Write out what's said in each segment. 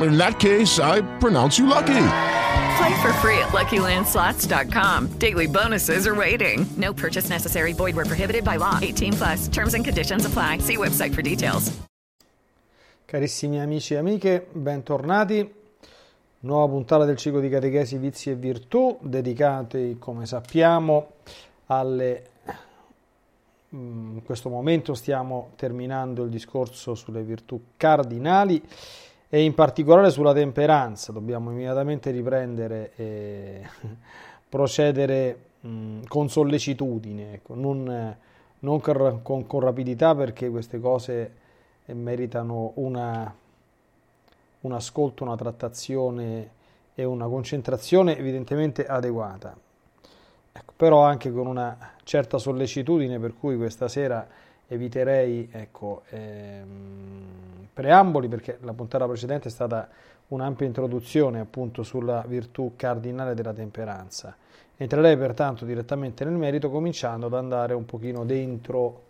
in that case, I pronounce you lucky. Play for free at LuckyLandSlots.com. Daily bonuses are waiting. No purchase necessary. Void were prohibited by law. 18 plus. Terms and conditions apply. See website for details. Carissimi amici e amiche, bentornati. Nuova puntata del ciclo di catechesi, vizi e virtù, dedicati, come sappiamo, alle mm, in questo momento stiamo terminando il discorso sulle virtù cardinali e in particolare sulla temperanza dobbiamo immediatamente riprendere e procedere mh, con sollecitudine, ecco, non, non con, con, rapidità perché queste cose eh, meritano una, un ascolto, una trattazione e una concentrazione evidentemente adeguata. Ecco, però anche con una certa sollecitudine per cui questa sera eviterei ecco, ehm, preamboli perché la puntata precedente è stata un'ampia introduzione appunto sulla virtù cardinale della temperanza. Entrerei pertanto direttamente nel merito cominciando ad andare un pochino dentro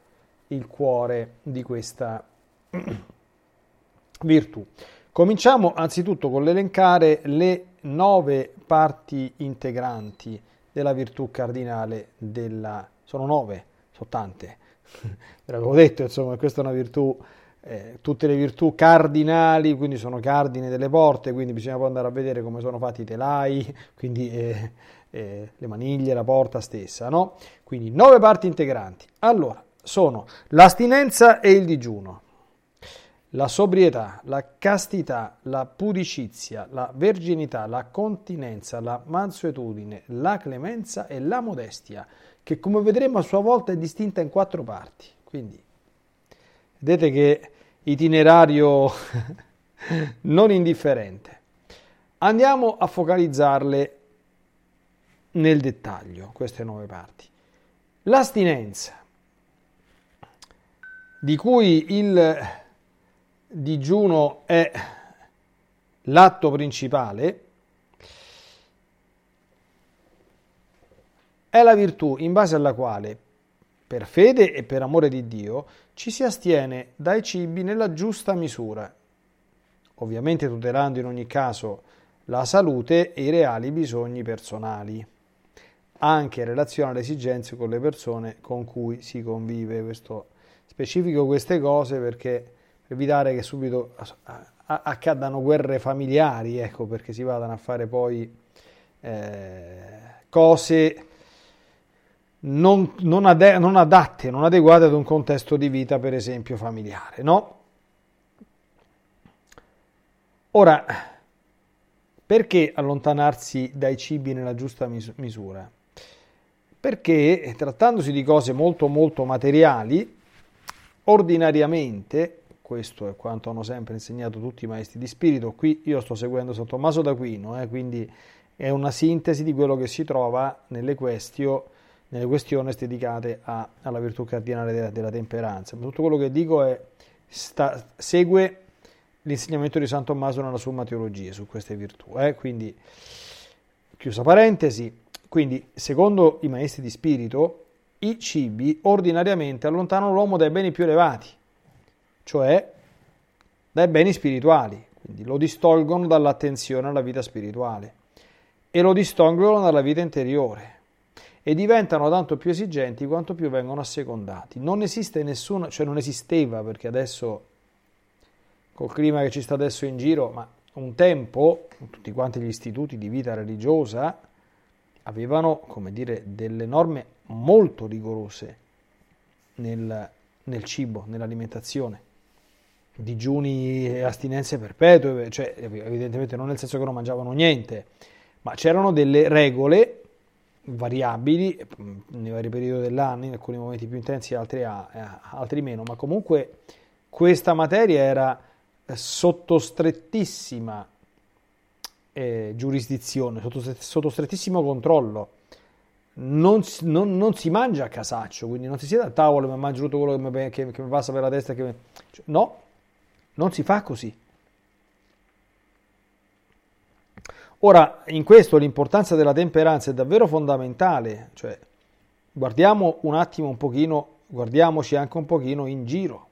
il cuore di questa virtù. Cominciamo anzitutto con l'elencare le nove parti integranti della virtù cardinale della... sono nove, sono tante, ve l'avevo detto, insomma, questa è una virtù, eh, tutte le virtù cardinali, quindi sono cardine delle porte, quindi bisogna poi andare a vedere come sono fatti i telai, quindi eh, eh, le maniglie, la porta stessa, no? Quindi nove parti integranti. Allora, sono l'astinenza e il digiuno, la sobrietà, la castità, la pudicizia, la verginità, la continenza, la mansuetudine, la clemenza e la modestia che come vedremo a sua volta è distinta in quattro parti. Quindi vedete che itinerario non indifferente. Andiamo a focalizzarle nel dettaglio, queste nove parti. L'astinenza, di cui il digiuno è l'atto principale, è la virtù in base alla quale, per fede e per amore di Dio, ci si astiene dai cibi nella giusta misura, ovviamente tutelando in ogni caso la salute e i reali bisogni personali, anche in relazione alle esigenze con le persone con cui si convive. Questo, specifico queste cose perché per evitare che subito accadano guerre familiari, ecco, perché si vadano a fare poi eh, cose non, non, ade- non adatte, non adeguate ad un contesto di vita, per esempio, familiare, no? Ora, perché allontanarsi dai cibi nella giusta mis- misura? Perché trattandosi di cose molto molto materiali, ordinariamente, questo è quanto hanno sempre insegnato tutti i maestri di spirito, qui io sto seguendo San Tommaso d'Aquino, eh, quindi è una sintesi di quello che si trova nelle questioni nelle questioni dedicate a, alla virtù cardinale della, della, temperanza. Tutto quello che dico è, sta, segue l'insegnamento di San Tommaso nella Summa Teologia su queste virtù. Eh? Quindi, chiusa parentesi, quindi secondo i maestri di spirito, i cibi ordinariamente allontanano l'uomo dai beni più elevati, cioè dai beni spirituali, quindi lo distolgono dall'attenzione alla vita spirituale e lo distolgono dalla vita interiore e diventano tanto più esigenti quanto più vengono assecondati. Non esiste nessuno, cioè non esisteva perché adesso col clima che ci sta adesso in giro, ma un tempo tutti quanti gli istituti di vita religiosa avevano, come dire, delle norme molto rigorose nel, nel cibo, nell'alimentazione. Digiuni e astinenze perpetue, cioè evidentemente non nel senso che non mangiavano niente, ma c'erano delle regole variabili nei vari periodi dell'anno, in alcuni momenti più intensi, altri, altri meno, ma comunque questa materia era sotto strettissima eh, giurisdizione, sotto, sotto, strettissimo controllo. Non, non, non, si mangia a casaccio, quindi non si siede a tavola e mangio tutto quello che mi, che, che mi passa per la testa. Mi... Cioè, no, non si fa così. Ora, in questo l'importanza della temperanza è davvero fondamentale, cioè guardiamo un attimo un pochino, guardiamoci anche un pochino in giro.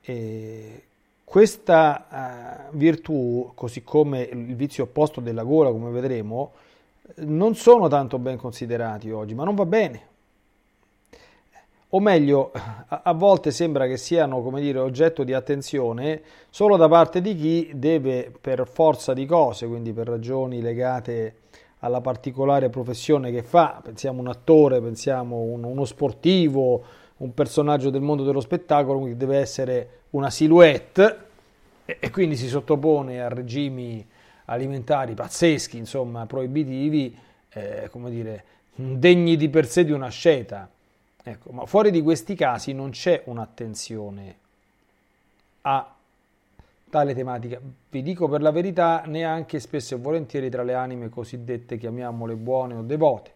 E questa uh, virtù, così come il vizio opposto della gola, come vedremo, non sono tanto ben considerati oggi, ma non va bene. O meglio, a, volte sembra che siano, dire, oggetto di attenzione solo da parte di chi deve, per forza di cose, quindi per ragioni legate alla particolare professione che fa, pensiamo un attore, pensiamo un, uno sportivo, un personaggio del mondo dello spettacolo, che deve essere una silhouette e, e quindi si sottopone a regimi alimentari pazzeschi, insomma, proibitivi, eh, come dire, degni di per sé di una sceta. Ecco, ma fuori di questi casi non c'è un'attenzione a tale tematica. Vi dico per la verità, neanche spesso e volentieri tra le anime cosiddette, chiamiamole buone o devote.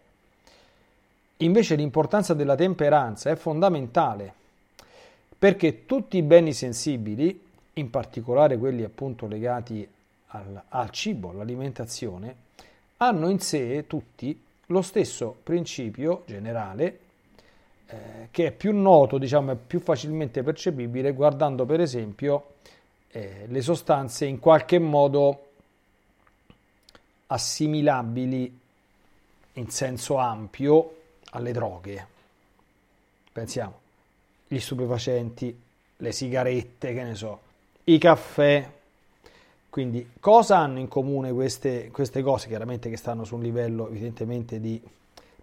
Invece l'importanza della temperanza è fondamentale perché tutti i beni sensibili, in particolare quelli appunto legati al, al cibo, all'alimentazione, hanno in sé tutti lo stesso principio generale eh, che è più noto, diciamo, è più facilmente percepibile guardando per esempio eh, le sostanze in qualche modo assimilabili in senso ampio alle droghe. Pensiamo, gli stupefacenti, le sigarette, che ne so, i caffè. Quindi cosa hanno in comune queste, queste cose? Chiaramente che stanno su un livello evidentemente di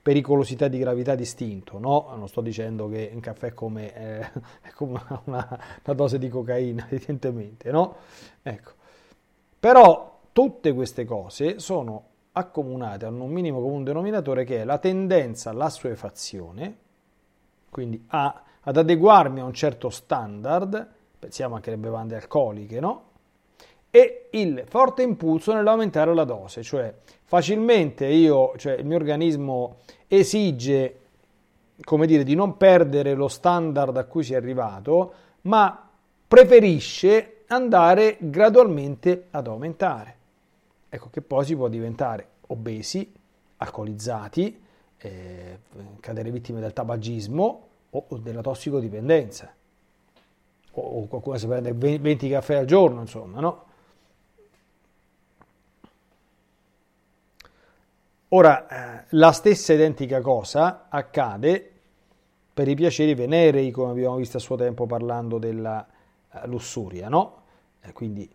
pericolosità di gravità distinto, no? Non sto dicendo che un caffè è come, eh, è come una, una, dose di cocaina, evidentemente, no? Ecco. Però tutte queste cose sono accomunate hanno un minimo comune denominatore che è la tendenza all'assuefazione, quindi a, ad adeguarmi a un certo standard, pensiamo anche alle bevande alcoliche, no? E il forte impulso nell'aumentare la dose, cioè facilmente io, cioè il mio organismo esige, come dire, di non perdere lo standard a cui si è arrivato, ma preferisce andare gradualmente ad aumentare ecco che poi si può diventare obesi, alcolizzati, eh, cadere vittime del tabagismo o, della tossicodipendenza. O, o qualcuno si prende 20 caffè al giorno, insomma, no? Ora, eh, la stessa identica cosa accade per i piaceri venerei, come abbiamo visto a suo tempo parlando della eh, lussuria, no? Eh, quindi,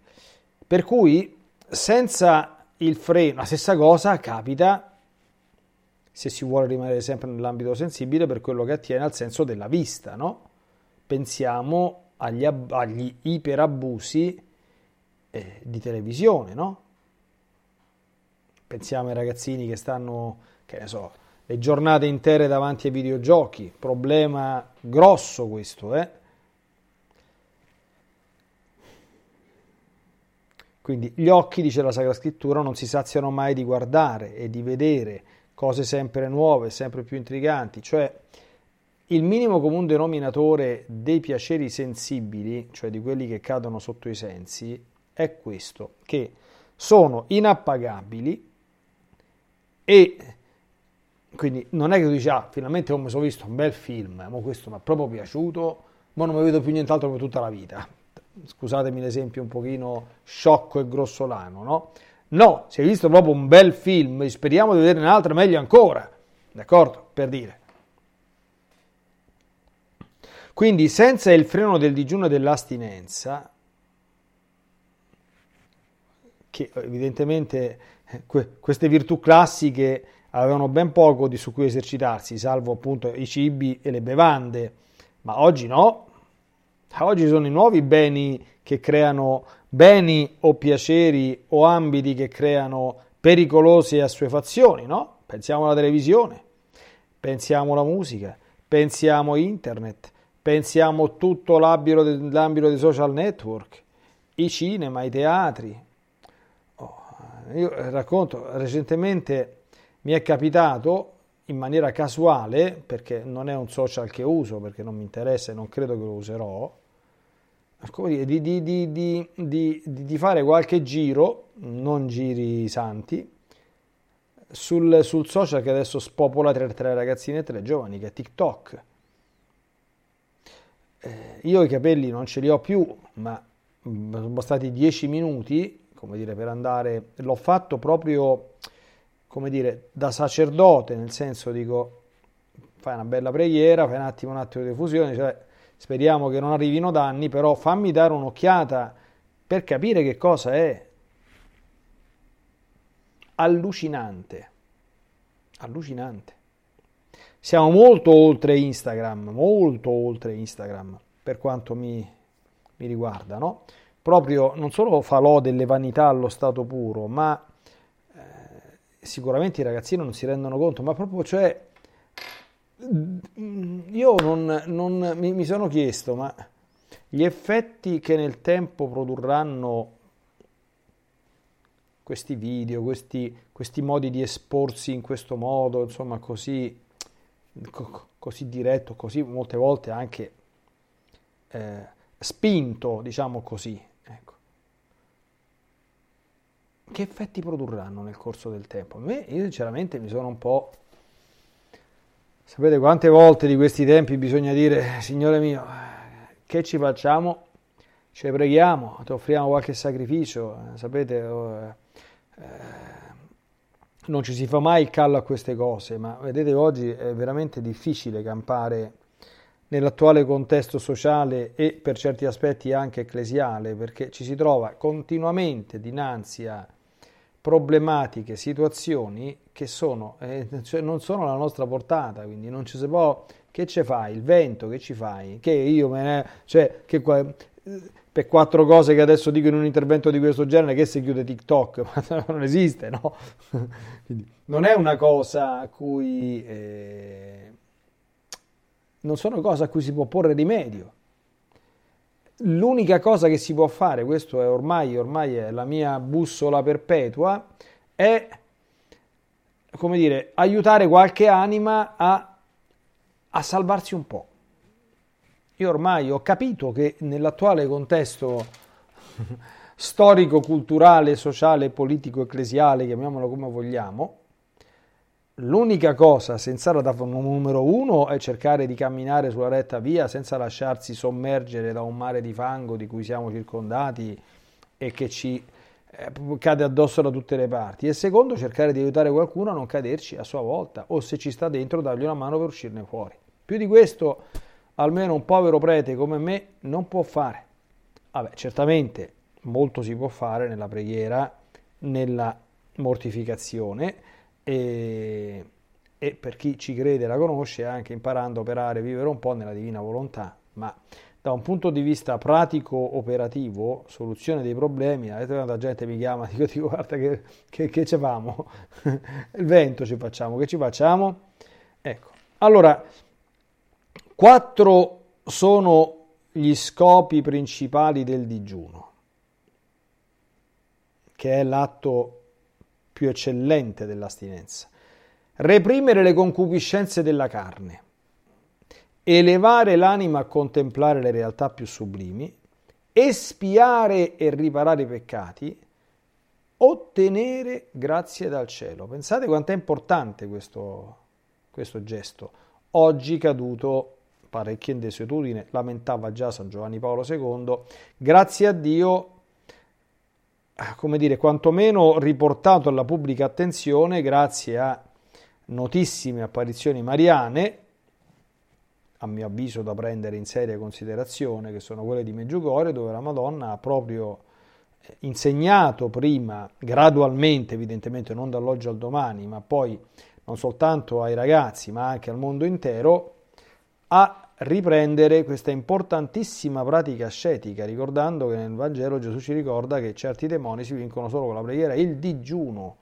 per cui senza il freno, la stessa cosa capita se si vuole rimanere sempre nell'ambito sensibile per quello che attiene al senso della vista, no? Pensiamo agli, ab- agli iperabusi eh, di televisione, no? Pensiamo ai ragazzini che stanno, che ne so, le giornate intere davanti ai videogiochi, problema grosso questo, eh? Quindi gli occhi, dice la Sacra Scrittura, non si saziano mai di guardare e di vedere cose sempre nuove, sempre più intriganti, cioè il minimo comune denominatore dei piaceri sensibili, cioè di quelli che cadono sotto i sensi, è questo, che sono inappagabili e quindi non è che tu dici, ah, finalmente ho sono visto un bel film, ma questo mi è proprio piaciuto, ma non mi vedo più nient'altro per tutta la vita scusatemi l'esempio un pochino sciocco e grossolano, no? No, si è visto proprio un bel film, speriamo di vederne un altro meglio ancora, d'accordo? Per dire. Quindi senza il freno del digiuno e dell'astinenza, che evidentemente queste virtù classiche avevano ben poco di su cui esercitarsi, salvo appunto i cibi e le bevande, ma oggi no. Oggi sono i nuovi beni che creano beni o piaceri o ambiti che creano pericolose assuefazioni, no? Pensiamo alla televisione, pensiamo alla musica, pensiamo internet, pensiamo tutto l'ambito dei social network, i cinema, i teatri. Io racconto, recentemente mi è capitato in maniera casuale, perché non è un social che uso, perché non mi interessa e non credo che lo userò, di, di, di, di, fare qualche giro, non giri santi, sul, sul social che adesso spopola tra, tra ragazzine e tra giovani, che è TikTok. Eh, io i capelli non ce li ho più, ma sono bastati dieci minuti, come dire, per andare, l'ho fatto proprio, come dire, da sacerdote, nel senso dico, fai una bella preghiera, fai un attimo un attimo di diffusione, cioè speriamo che non arrivino danni, però fammi dare un'occhiata per capire che cosa è. Allucinante, allucinante. Siamo molto oltre Instagram, molto oltre Instagram per quanto mi, mi riguarda, no? Proprio non solo falò delle vanità allo stato puro, ma eh, sicuramente i ragazzini non si rendono conto, ma proprio cioè io non, non mi, mi, sono chiesto, ma gli effetti che nel tempo produrranno questi video, questi, questi modi di esporsi in questo modo, insomma, così, co, così diretto, così molte volte anche eh, spinto, diciamo così. Ecco. Che effetti produrranno nel corso del tempo? A me, io sinceramente mi sono un po' Sapete quante volte di questi tempi bisogna dire, Signore mio, che ci facciamo? Ci preghiamo, ti offriamo qualche sacrificio, sapete, eh, non ci si fa mai il callo a queste cose, ma vedete oggi è veramente difficile campare nell'attuale contesto sociale e per certi aspetti anche ecclesiale, perché ci si trova continuamente dinanzi a problematiche, situazioni che sono, eh, cioè non sono alla nostra portata, quindi non ci si può, che ci fai? Il vento, che ci fai? Che io me ne, cioè, che qua, per quattro cose che adesso dico in un intervento di questo genere, che si chiude TikTok, non esiste, no? quindi, non è una cosa a cui, eh, non sono cose a cui si può porre rimedio. L'unica cosa che si può fare, questo è ormai, ormai è la mia bussola perpetua, è come dire, aiutare qualche anima a, a salvarsi un po'. Io ormai ho capito che nell'attuale contesto storico, culturale, sociale, politico, ecclesiale, chiamiamolo come vogliamo, L'unica cosa senz'altro da numero uno è cercare di camminare sulla retta via senza lasciarsi sommergere da un mare di fango di cui siamo circondati e che ci eh, cade addosso da tutte le parti. E secondo, cercare di aiutare qualcuno a non caderci a sua volta o se ci sta dentro dargli una mano per uscirne fuori. Più di questo, almeno un povero prete come me non può fare. Vabbè, certamente molto si può fare nella preghiera, nella mortificazione e, e per chi ci crede e la conosce anche imparando a operare e vivere un po' nella divina volontà, ma da un punto di vista pratico operativo, soluzione dei problemi, avete tanta gente mi chiama, dico, dico guarda che, che, che ci famo, il vento ci facciamo, che ci facciamo? Ecco, allora, quattro sono gli scopi principali del digiuno, che è l'atto più eccellente dell'astinenza. Reprimere le concupiscenze della carne, elevare l'anima a contemplare le realtà più sublimi, espiare e riparare i peccati, ottenere grazie dal cielo. Pensate quanto è importante questo, questo gesto. Oggi caduto parecchio in desuetudine, lamentava già San Giovanni Paolo II, grazie a Dio come dire, quantomeno riportato alla pubblica attenzione grazie a notissime apparizioni mariane, a mio avviso da prendere in seria considerazione, che sono quelle di Meggiugorio, dove la Madonna ha proprio eh, insegnato prima, gradualmente, evidentemente non dall'oggi al domani, ma poi non soltanto ai ragazzi, ma anche al mondo intero, a riprendere questa importantissima pratica ascetica, ricordando che nel Vangelo Gesù ci ricorda che certi demoni si vincono solo con la preghiera e il digiuno.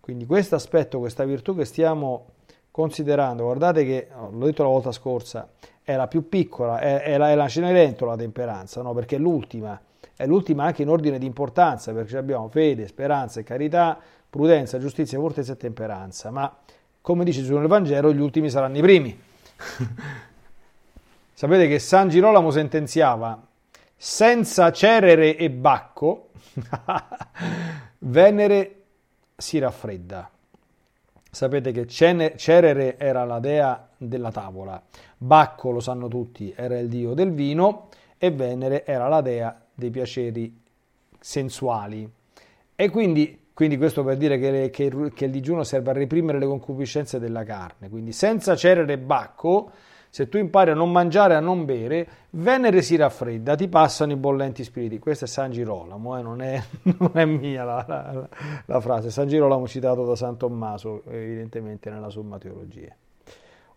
Quindi questo aspetto, questa virtù che stiamo considerando, guardate che, oh, l'ho detto la volta scorsa, è la più piccola, è, è la, è la Cenerentola temperanza, no? perché è l'ultima, è l'ultima anche in ordine di importanza, perché abbiamo fede, speranza e carità, prudenza, giustizia, fortezza e temperanza, ma come dice Gesù nel Vangelo, gli ultimi saranno i primi. Sapete che San Girolamo sentenziava senza Cerere e Bacco, Venere si raffredda. Sapete che Cerere era la dea della tavola, Bacco, lo sanno tutti, era il dio del vino e Venere era la dea dei piaceri sensuali. E quindi, quindi questo per dire che, che, che, il digiuno serve a reprimere le concupiscenze della carne. Quindi senza Cerere e Bacco se tu impari a non mangiare e a non bere, Venere si raffredda, ti passano i bollenti spiriti. Questo è San Girolamo, eh? non, è, non, è, mia la, la, la, frase. San Girolamo citato da San Tommaso, evidentemente nella Somma Teologia.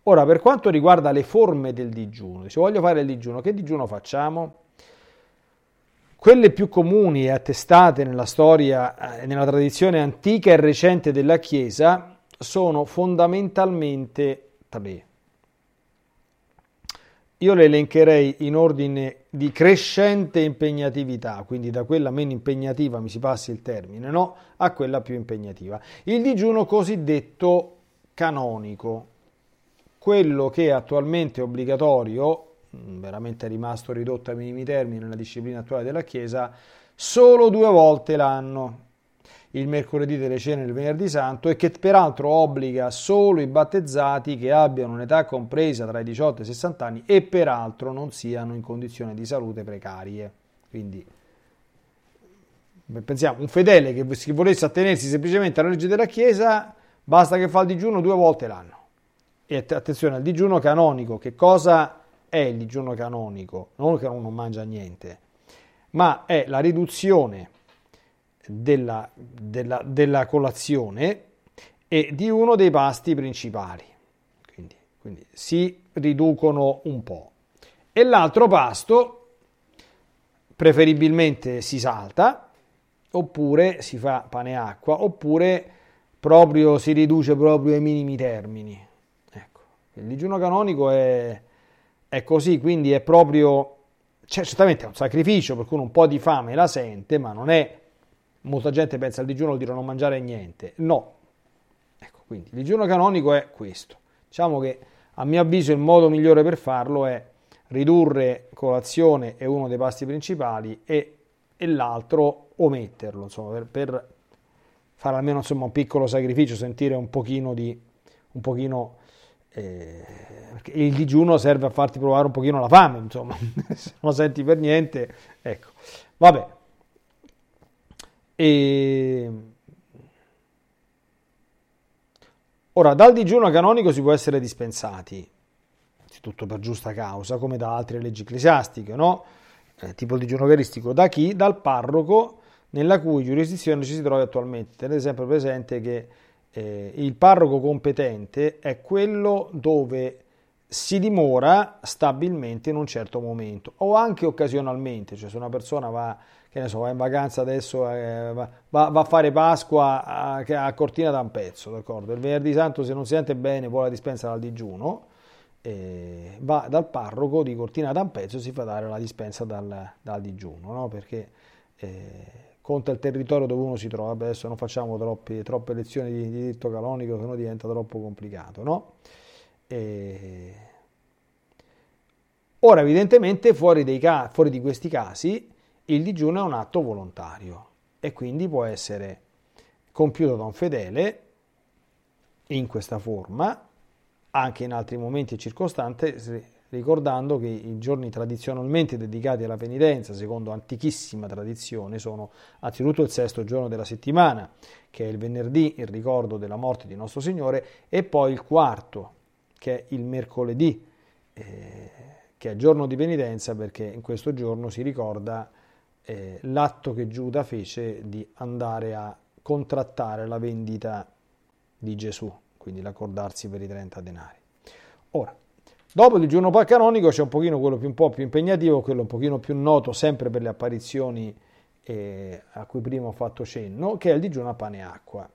Ora, per quanto riguarda le forme del digiuno, se voglio fare il digiuno, che digiuno facciamo? Quelle più comuni e attestate nella storia e eh, nella tradizione antica e recente della Chiesa sono fondamentalmente tre. Io le elencherei in ordine di crescente impegnatività, quindi da quella meno impegnativa, mi si passi il termine, no? a quella più impegnativa. Il digiuno cosiddetto canonico, quello che attualmente è obbligatorio, veramente è rimasto ridotto ai minimi termini nella disciplina attuale della Chiesa, solo due volte l'anno, il mercoledì delle cene e il venerdì santo e che peraltro obbliga solo i battezzati che abbiano un'età compresa tra i 18 e i 60 anni e peraltro non siano in condizioni di salute precarie. Quindi pensiamo, un fedele che volesse attenersi semplicemente alla legge della Chiesa, basta che fa il digiuno due volte l'anno. E attenzione al digiuno canonico, che cosa è il digiuno canonico? Non che uno non mangia niente, ma è la riduzione della, della, della colazione e di uno dei pasti principali. Quindi, quindi si riducono un po'. E l'altro pasto preferibilmente si salta, oppure si fa pane e acqua, oppure proprio si riduce proprio ai minimi termini. Ecco, il digiuno canonico è, è così, quindi è proprio, certamente è un sacrificio, per cui un po' di fame la sente, ma non è molta gente pensa al digiuno vuol dire non mangiare niente. No. Ecco, quindi il digiuno canonico è questo. Diciamo che a mio avviso il modo migliore per farlo è ridurre colazione e uno dei pasti principali e, e l'altro ometterlo, insomma, per, per, fare almeno insomma, un piccolo sacrificio, sentire un pochino di... Un pochino, eh, il digiuno serve a farti provare un pochino la fame, insomma, se non senti per niente, ecco. Vabbè, e... Ora, dal digiuno canonico si può essere dispensati, tutto per giusta causa, come da altre leggi ecclesiastiche, no? Eh, tipo il digiuno eucaristico. Da chi? Dal parroco nella cui giurisdizione ci si trova attualmente. Tenete sempre presente che eh, il parroco competente è quello dove si dimora stabilmente in un certo momento o anche occasionalmente, cioè se una persona va che ne so, va in vacanza adesso, eh, va, va, a fare Pasqua a, a Cortina da un pezzo, d'accordo? Il venerdì santo se non si sente bene vuole la dispensa dal digiuno, eh, va dal parroco di Cortina da un pezzo e si fa dare la dispensa dal, dal digiuno, no? Perché eh, conta il territorio dove uno si trova, adesso non facciamo troppi, troppe lezioni di, di diritto canonico, se no diventa troppo complicato, no? E... Ora, evidentemente, fuori, dei, fuori di questi casi, il digiuno è un atto volontario e quindi può essere compiuto da un fedele in questa forma, anche in altri momenti e circostanze, ricordando che i giorni tradizionalmente dedicati alla penitenza, secondo antichissima tradizione, sono anzitutto il sesto giorno della settimana, che è il venerdì, il ricordo della morte di nostro Signore, e poi il quarto, che è il mercoledì, eh, che è giorno di penitenza perché in questo giorno si ricorda eh, l'atto che Giuda fece di andare a contrattare la vendita di Gesù, quindi l'accordarsi per i 30 denari. Ora, Dopo il digiuno canonico c'è un pochino quello più, un po' più impegnativo, quello un pochino più noto, sempre per le apparizioni eh, a cui prima ho fatto cenno, che è il digiuno a pane e acqua.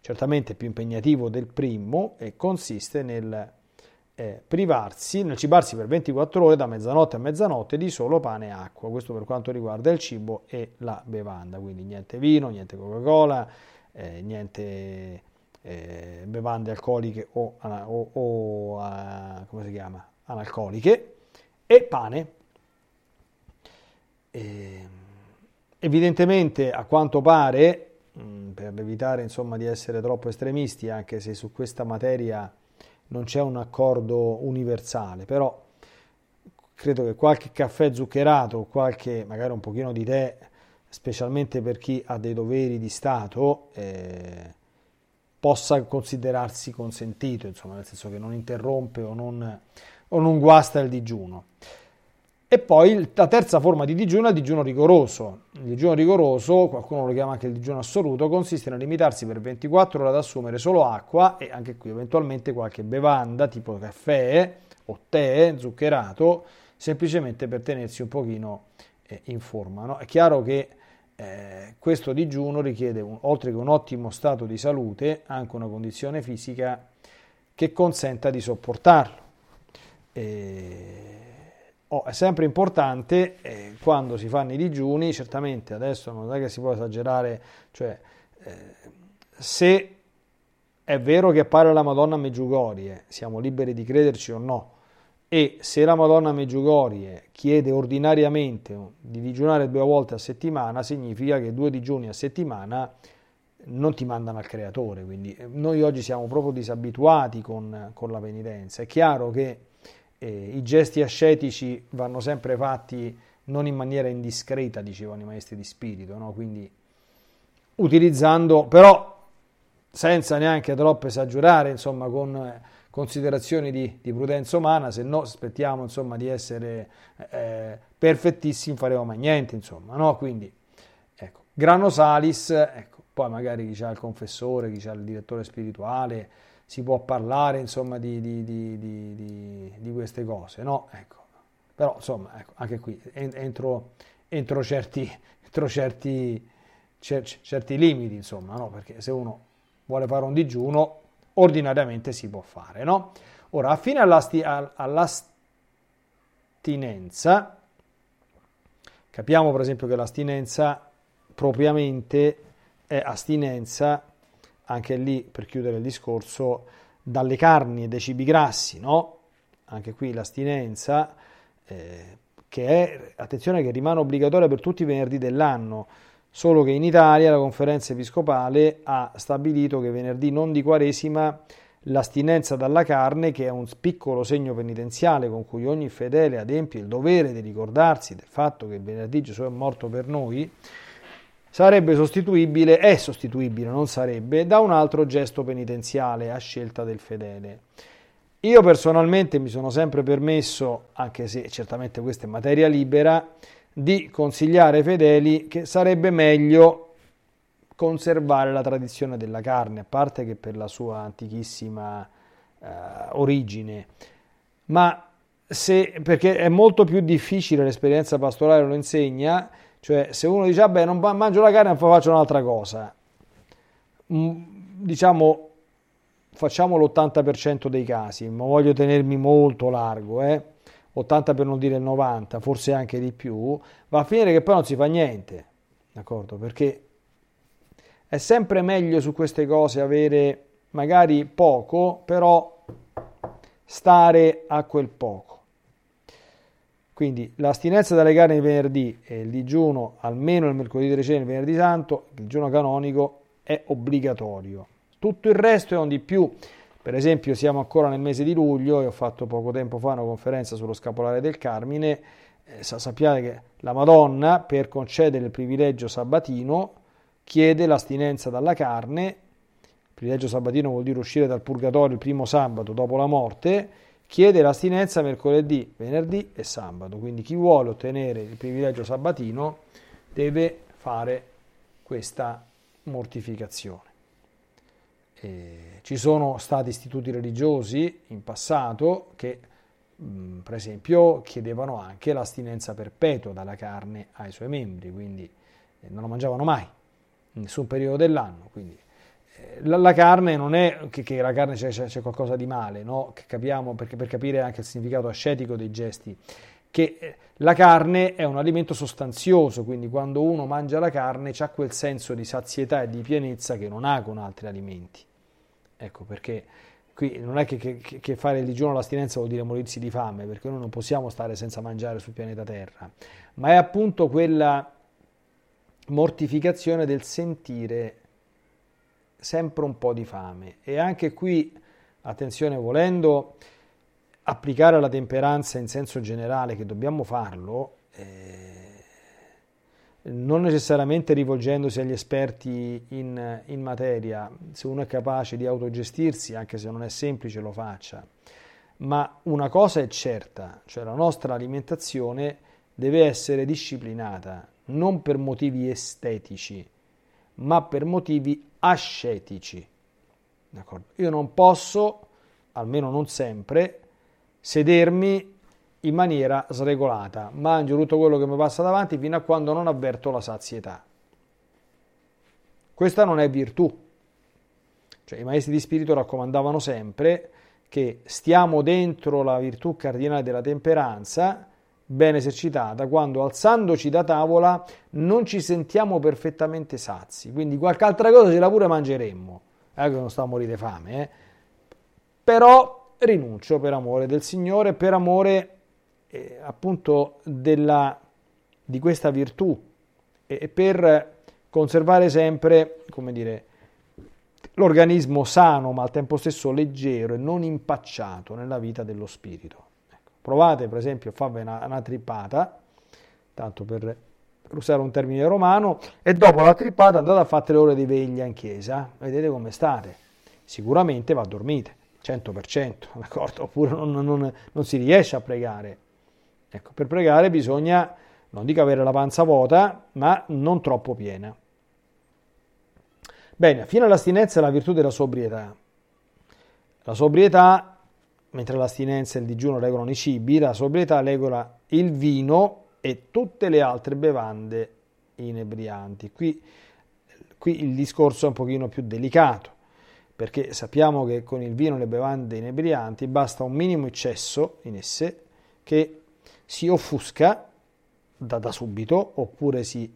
Certamente più impegnativo del primo e consiste nel eh, privarsi, nel cibarsi per 24 ore da mezzanotte a mezzanotte di solo pane e acqua. Questo per quanto riguarda il cibo e la bevanda, quindi niente vino, niente Coca-Cola, eh, niente eh, bevande alcoliche o, o, o uh, come si chiama? analcoliche e pane. E, evidentemente, a quanto pare, mh, mm, per evitare insomma, di essere troppo estremisti, anche se su questa materia non c'è un accordo universale, però credo che qualche caffè zuccherato, qualche magari un pochino di tè, specialmente per chi ha dei doveri di Stato, eh, possa considerarsi consentito, insomma, nel senso che non interrompe o non, o non guasta il digiuno. E poi la terza forma di digiuno è il digiuno rigoroso. Il digiuno rigoroso, qualcuno lo chiama anche il digiuno assoluto, consiste nel limitarsi per 24 ore ad assumere solo acqua e anche qui eventualmente qualche bevanda tipo caffè o tè zuccherato, semplicemente per tenersi un pochino eh, in forma. No? È chiaro che eh, questo digiuno richiede, un, oltre che un ottimo stato di salute, anche una condizione fisica che consenta di sopportarlo. E, oh, è sempre importante eh, quando si fanno i digiuni, certamente adesso non è che si può esagerare, cioè eh, se è vero che appare la Madonna Meggiugorie, siamo liberi di crederci o no, e se la Madonna Meggiugorie chiede ordinariamente di digiunare due volte a settimana, significa che due digiuni a settimana non ti mandano al creatore. Quindi eh, noi oggi siamo proprio disabituati con, con la penitenza. È chiaro che eh, i gesti ascetici vanno sempre fatti non in maniera indiscreta, dicevano i maestri di spirito, no? quindi utilizzando, però senza neanche troppo esagerare, insomma, con eh, considerazioni di, di, prudenza umana, se no aspettiamo insomma, di essere eh, perfettissimi, faremo mai niente, insomma, no? Quindi, ecco, grano salis, ecco, poi magari chi ha il confessore, chi ha il direttore spirituale, si può parlare, insomma, di, di, di, di queste cose, no? Ecco. Però, insomma, ecco, anche qui, entro, entro, certi, entro certi, cer, certi limiti, insomma, no? Perché se uno vuole fare un digiuno, ordinariamente si può fare. No? Ora, affine all'asti- all'astinenza, capiamo per esempio che l'astinenza propriamente è astinenza, anche lì per chiudere il discorso, dalle carni e dai cibi grassi, no? Anche qui l'astinenza, eh, che è, attenzione, che rimane obbligatoria per tutti i venerdì dell'anno, Solo che in Italia la conferenza episcopale ha stabilito che venerdì non di Quaresima l'astinenza dalla carne, che è un piccolo segno penitenziale con cui ogni fedele adempie il dovere di ricordarsi del fatto che il venerdì Gesù è morto per noi, sarebbe sostituibile, è sostituibile, non sarebbe, da un altro gesto penitenziale a scelta del fedele. Io personalmente mi sono sempre permesso, anche se certamente questa è materia libera, di consigliare ai fedeli che sarebbe meglio conservare la tradizione della carne, a parte che per la sua antichissima eh, origine, ma se, perché è molto più difficile, l'esperienza pastorale lo insegna, cioè se uno dice vabbè non mangio la carne, poi faccio un'altra cosa, mm, diciamo facciamo l'80% dei casi, ma voglio tenermi molto largo, eh? 80 per non dire il 90, forse anche di più, va a finire che poi non si fa niente, d'accordo? Perché è sempre meglio su queste cose avere magari poco, però stare a quel poco. Quindi l'astinenza dalle carni il venerdì e il digiuno almeno il mercoledì di cene il venerdì santo, il digiuno canonico è obbligatorio. Tutto il resto è un di più. Per esempio siamo ancora nel mese di luglio e ho fatto poco tempo fa una conferenza sullo scapolare del Carmine. Eh, sappiate che la Madonna per concedere il privilegio sabatino chiede l'astinenza dalla carne. Il privilegio sabatino vuol dire uscire dal purgatorio il primo sabato dopo la morte. Chiede l'astinenza mercoledì, venerdì e sabato. Quindi chi vuole ottenere il privilegio sabatino deve fare questa mortificazione. E ci sono stati istituti religiosi in passato che mh, per esempio, chiedevano anche l'astinenza perpetua dalla carne ai suoi membri, quindi eh, non lo mangiavano mai, in nessun periodo dell'anno. Quindi, la, la, carne non è che, che la carne c'è, c'è, qualcosa di male, no? che capiamo perché per capire anche il significato ascetico dei gesti, che eh, la carne è un alimento sostanzioso, quindi quando uno mangia la carne c'ha quel senso di sazietà e di pienezza che non ha con altri alimenti. Ecco perché qui non è che, che, che fare il digiuno l'astinenza vuol dire morirsi di fame, perché noi non possiamo stare senza mangiare sul pianeta Terra, ma è appunto quella mortificazione del sentire sempre un po' di fame. E anche qui, attenzione, volendo applicare la temperanza in senso generale, che dobbiamo farlo, eh, non necessariamente rivolgendosi agli esperti in, in, materia, se uno è capace di autogestirsi, anche se non è semplice, lo faccia. Ma una cosa è certa, cioè la nostra alimentazione deve essere disciplinata, non per motivi estetici, ma per motivi ascetici. D'accordo? Io non posso, almeno non sempre, sedermi in maniera sregolata. Mangio tutto quello che mi passa davanti fino a quando non avverto la sazietà. Questa non è virtù. Cioè, I maestri di spirito raccomandavano sempre che stiamo dentro la virtù cardinale della temperanza, ben esercitata, quando alzandoci da tavola non ci sentiamo perfettamente sazi. Quindi qualche altra cosa ce la pure mangeremmo. Eh, che non sto a morire fame, eh. Però rinuncio per amore del Signore, per amore eh, appunto della, di questa virtù e per conservare sempre, come dire, l'organismo sano ma al tempo stesso leggero e non impacciato nella vita dello spirito. Provate per esempio a farvi una, una trippata, tanto per, usare un termine romano, e dopo la trippata andate a fare tre ore di veglia in chiesa, vedete come state. Sicuramente va a dormire, 100%, d'accordo? Oppure non, non, non si riesce a pregare. Ecco, per pregare bisogna, non dico avere la panza vuota, ma non troppo piena. Bene, fino all'astinenza è la virtù della sobrietà. La sobrietà, mentre l'astinenza e il digiuno regolano i cibi, la sobrietà regola il vino e tutte le altre bevande inebrianti. Qui, qui il discorso è un pochino più delicato, perché sappiamo che con il vino e le bevande inebrianti basta un minimo eccesso in esse che si offusca da, da subito, oppure si,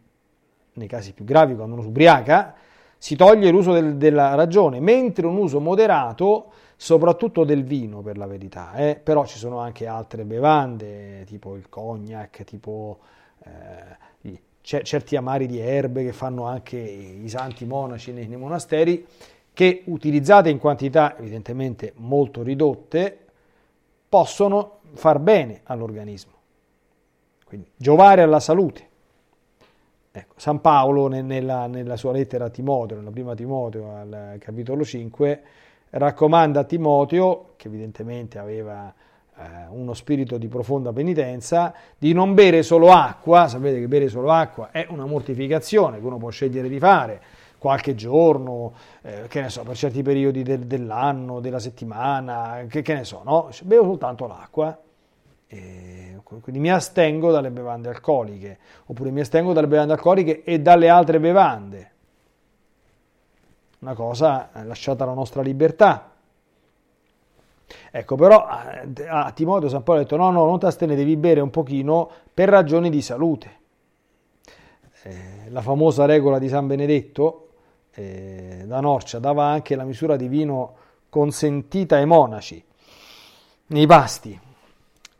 nei casi più gravi, quando uno si ubriaca, si toglie l'uso del, della ragione, mentre un uso moderato, soprattutto del vino per la verità, eh? però ci sono anche altre bevande, tipo il cognac, tipo eh, certi amari di erbe che fanno anche i santi monaci nei, nei monasteri, che utilizzate in quantità evidentemente molto ridotte, possono far bene all'organismo. Quindi giovare alla salute. Ecco, San Paolo nella, nella, sua lettera a Timoteo, nella prima Timoteo al capitolo 5, raccomanda a Timoteo, che evidentemente aveva eh, uno spirito di profonda penitenza, di non bere solo acqua, sapete che bere solo acqua è una mortificazione che uno può scegliere di fare qualche giorno, eh, che ne so, per certi periodi del, dell'anno, della settimana, che, che ne so, no? Bevo soltanto l'acqua e quindi mi astengo dalle bevande alcoliche, oppure mi astengo dalle bevande alcoliche e dalle altre bevande. Una cosa lasciata alla nostra libertà. Ecco, però a Timoteo San Paolo ha detto no, no, non ti astenere, devi bere un pochino per ragioni di salute. Eh, la famosa regola di San Benedetto eh, da Norcia dava anche la misura di vino consentita ai monaci nei pasti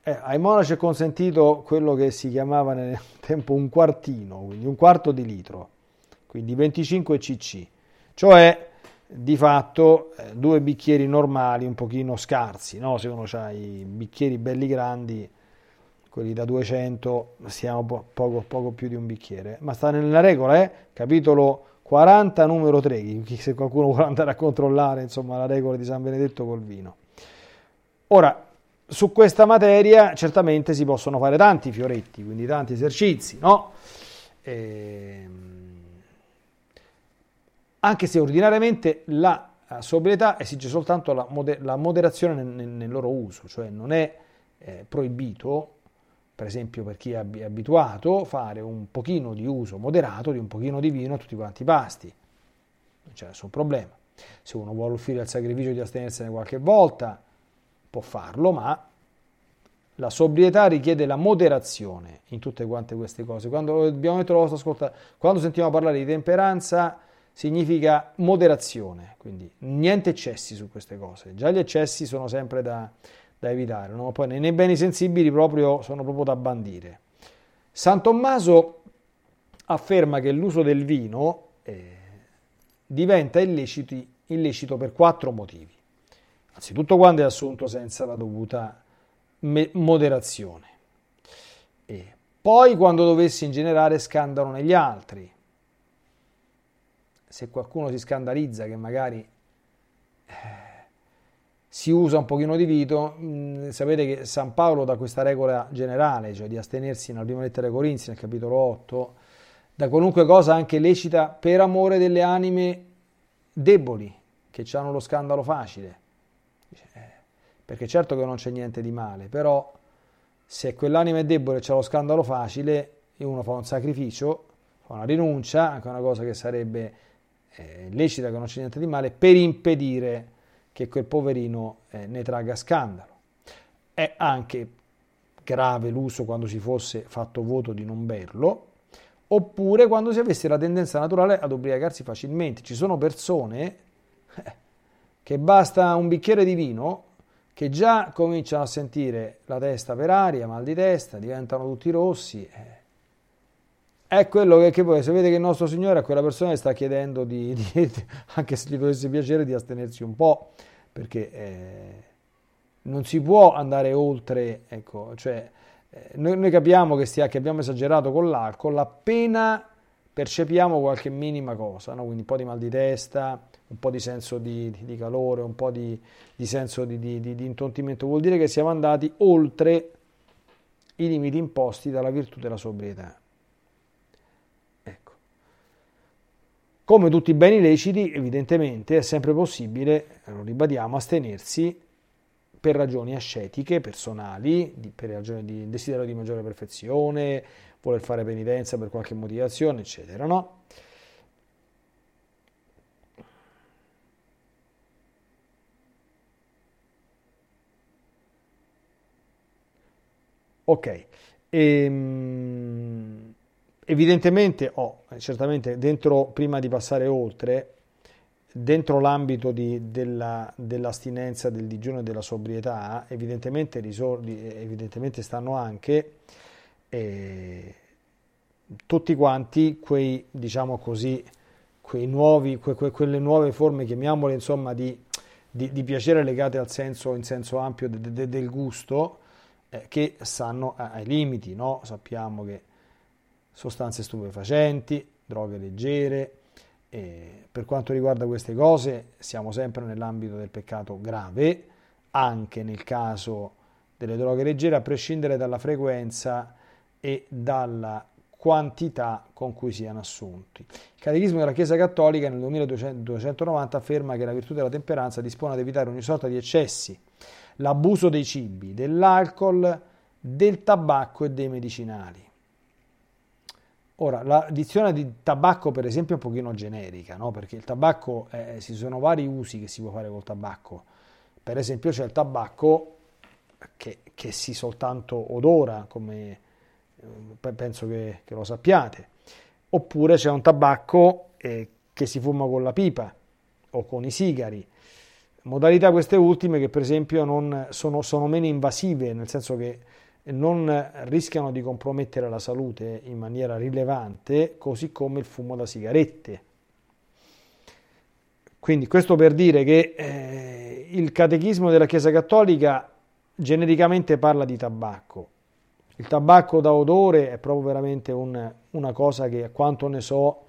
eh, ai monaci è consentito quello che si chiamava nel tempo un quartino, quindi un quarto di litro, quindi 25 cc, cioè di fatto eh, due bicchieri normali un pochino scarsi, no? se uno ha i bicchieri belli grandi, quelli da 200, stiamo po- poco, poco più di un bicchiere, ma sta nella regola, eh? capitolo 40, numero 3, se qualcuno vuole andare a controllare insomma, la regola di San Benedetto col vino. Ora, su questa materia certamente si possono fare tanti fioretti, quindi tanti esercizi, no? Ehm, anche se ordinariamente la sobrietà esige soltanto la, moder- la moderazione nel, nel, loro uso, cioè non è eh, proibito, per esempio per chi è abituato, fare un pochino di uso moderato di un pochino di vino a tutti quanti i pasti. Non c'è nessun problema. Se uno vuole offrire il sacrificio di astenersene qualche volta, può farlo, ma la sobrietà richiede la moderazione in tutte quante queste cose. Quando abbiamo detto la vostra ascolta, quando sentiamo parlare di temperanza significa moderazione, quindi niente eccessi su queste cose. Già gli eccessi sono sempre da, da evitare, no? poi nei beni sensibili proprio, sono proprio da bandire. San Tommaso afferma che l'uso del vino eh, diventa illecito, illecito per quattro motivi. Anzitutto quando è assunto senza la dovuta moderazione. E poi quando dovessi ingenerare scandalo negli altri. Se qualcuno si scandalizza che magari eh, si usa un pochino di vito, mm, sapete che San Paolo da questa regola generale, cioè di astenersi nella prima lettera ai Corinzi, nel capitolo 8, da qualunque cosa anche lecita per amore delle anime deboli, che hanno lo scandalo facile. Eh, perché certo che non c'è niente di male, però se quell'anima è debole e c'è lo scandalo facile e uno fa un sacrificio, fa una rinuncia, anche una cosa che sarebbe eh, lecita, che non c'è niente di male, per impedire che quel poverino eh, ne tragga scandalo. È anche grave l'uso quando si fosse fatto voto di non berlo, oppure quando si avesse la tendenza naturale ad ubriacarsi facilmente. Ci sono persone eh, che basta un bicchiere di vino che già cominciano a sentire la testa per aria, mal di testa, diventano tutti rossi. Eh. È quello che, che voi sapete che il nostro Signore a quella persona le sta chiedendo di, di, anche se gli dovesse piacere, di astenersi un po', perché eh, non si può andare oltre, ecco, cioè eh, noi, noi, capiamo che, stia, che, abbiamo esagerato con l'alcol appena percepiamo qualche minima cosa, no? quindi un po' di mal di testa, un po' di senso di, di calore, un po' di, senso di, intontimento, vuol dire che siamo andati oltre i limiti imposti dalla virtù della sobrietà. Come tutti i beni leciti, evidentemente è sempre possibile, lo ribadiamo, astenersi per ragioni ascetiche, personali, per ragioni di desiderio di maggiore perfezione, voler fare penitenza per qualche motivazione, eccetera, no? Ok, ehm, evidentemente ho, oh, certamente dentro, prima di passare oltre, dentro l'ambito di, della, dell'astinenza, del digiuno e della sobrietà, evidentemente, risordi, evidentemente stanno anche eh, tutti quanti quei, diciamo così, quei nuovi, que, que, quelle nuove forme, chiamiamole insomma, di, di, di, piacere legate al senso, in senso ampio de, de, del gusto, eh, che stanno ai limiti, no? sappiamo che sostanze stupefacenti, droghe leggere, eh, per quanto riguarda queste cose siamo sempre nell'ambito del peccato grave, anche nel caso delle droghe leggere, a prescindere dalla frequenza e dalla quantità con cui siano assunti. Il Catechismo della Chiesa Cattolica nel 2290 afferma che la virtù della temperanza dispone ad evitare ogni sorta di eccessi, l'abuso dei cibi, dell'alcol, del tabacco e dei medicinali. Ora, la dizione di tabacco, per esempio, è un pochino generica, no? perché il tabacco, eh, ci sono vari usi che si può fare col tabacco. Per esempio, c'è il tabacco che, che si soltanto odora, come eh, penso che, che, lo sappiate. Oppure c'è un tabacco eh, che si fuma con la pipa o con i sigari. Modalità queste ultime che per esempio non, sono, sono meno invasive, nel senso che non rischiano di compromettere la salute in maniera rilevante, così come il fumo da sigarette. Quindi questo per dire che eh, il catechismo della Chiesa Cattolica genericamente parla di tabacco. Il tabacco da odore è proprio veramente un, una cosa che, a quanto ne so,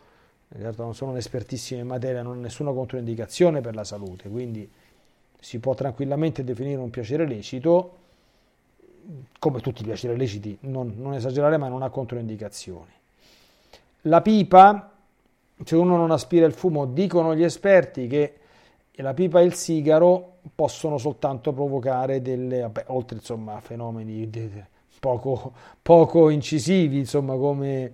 certo non sono un espertissimo in materia, non ho nessuna controindicazione per la salute, quindi si può tranquillamente definire un piacere lecito, come tutti i piaceri leciti, non, non esagerare, ma non ha controindicazioni. La pipa, se uno non aspira il fumo, dicono gli esperti che la pipa e il sigaro possono soltanto provocare delle, vabbè, oltre insomma a fenomeni poco, poco, incisivi, insomma come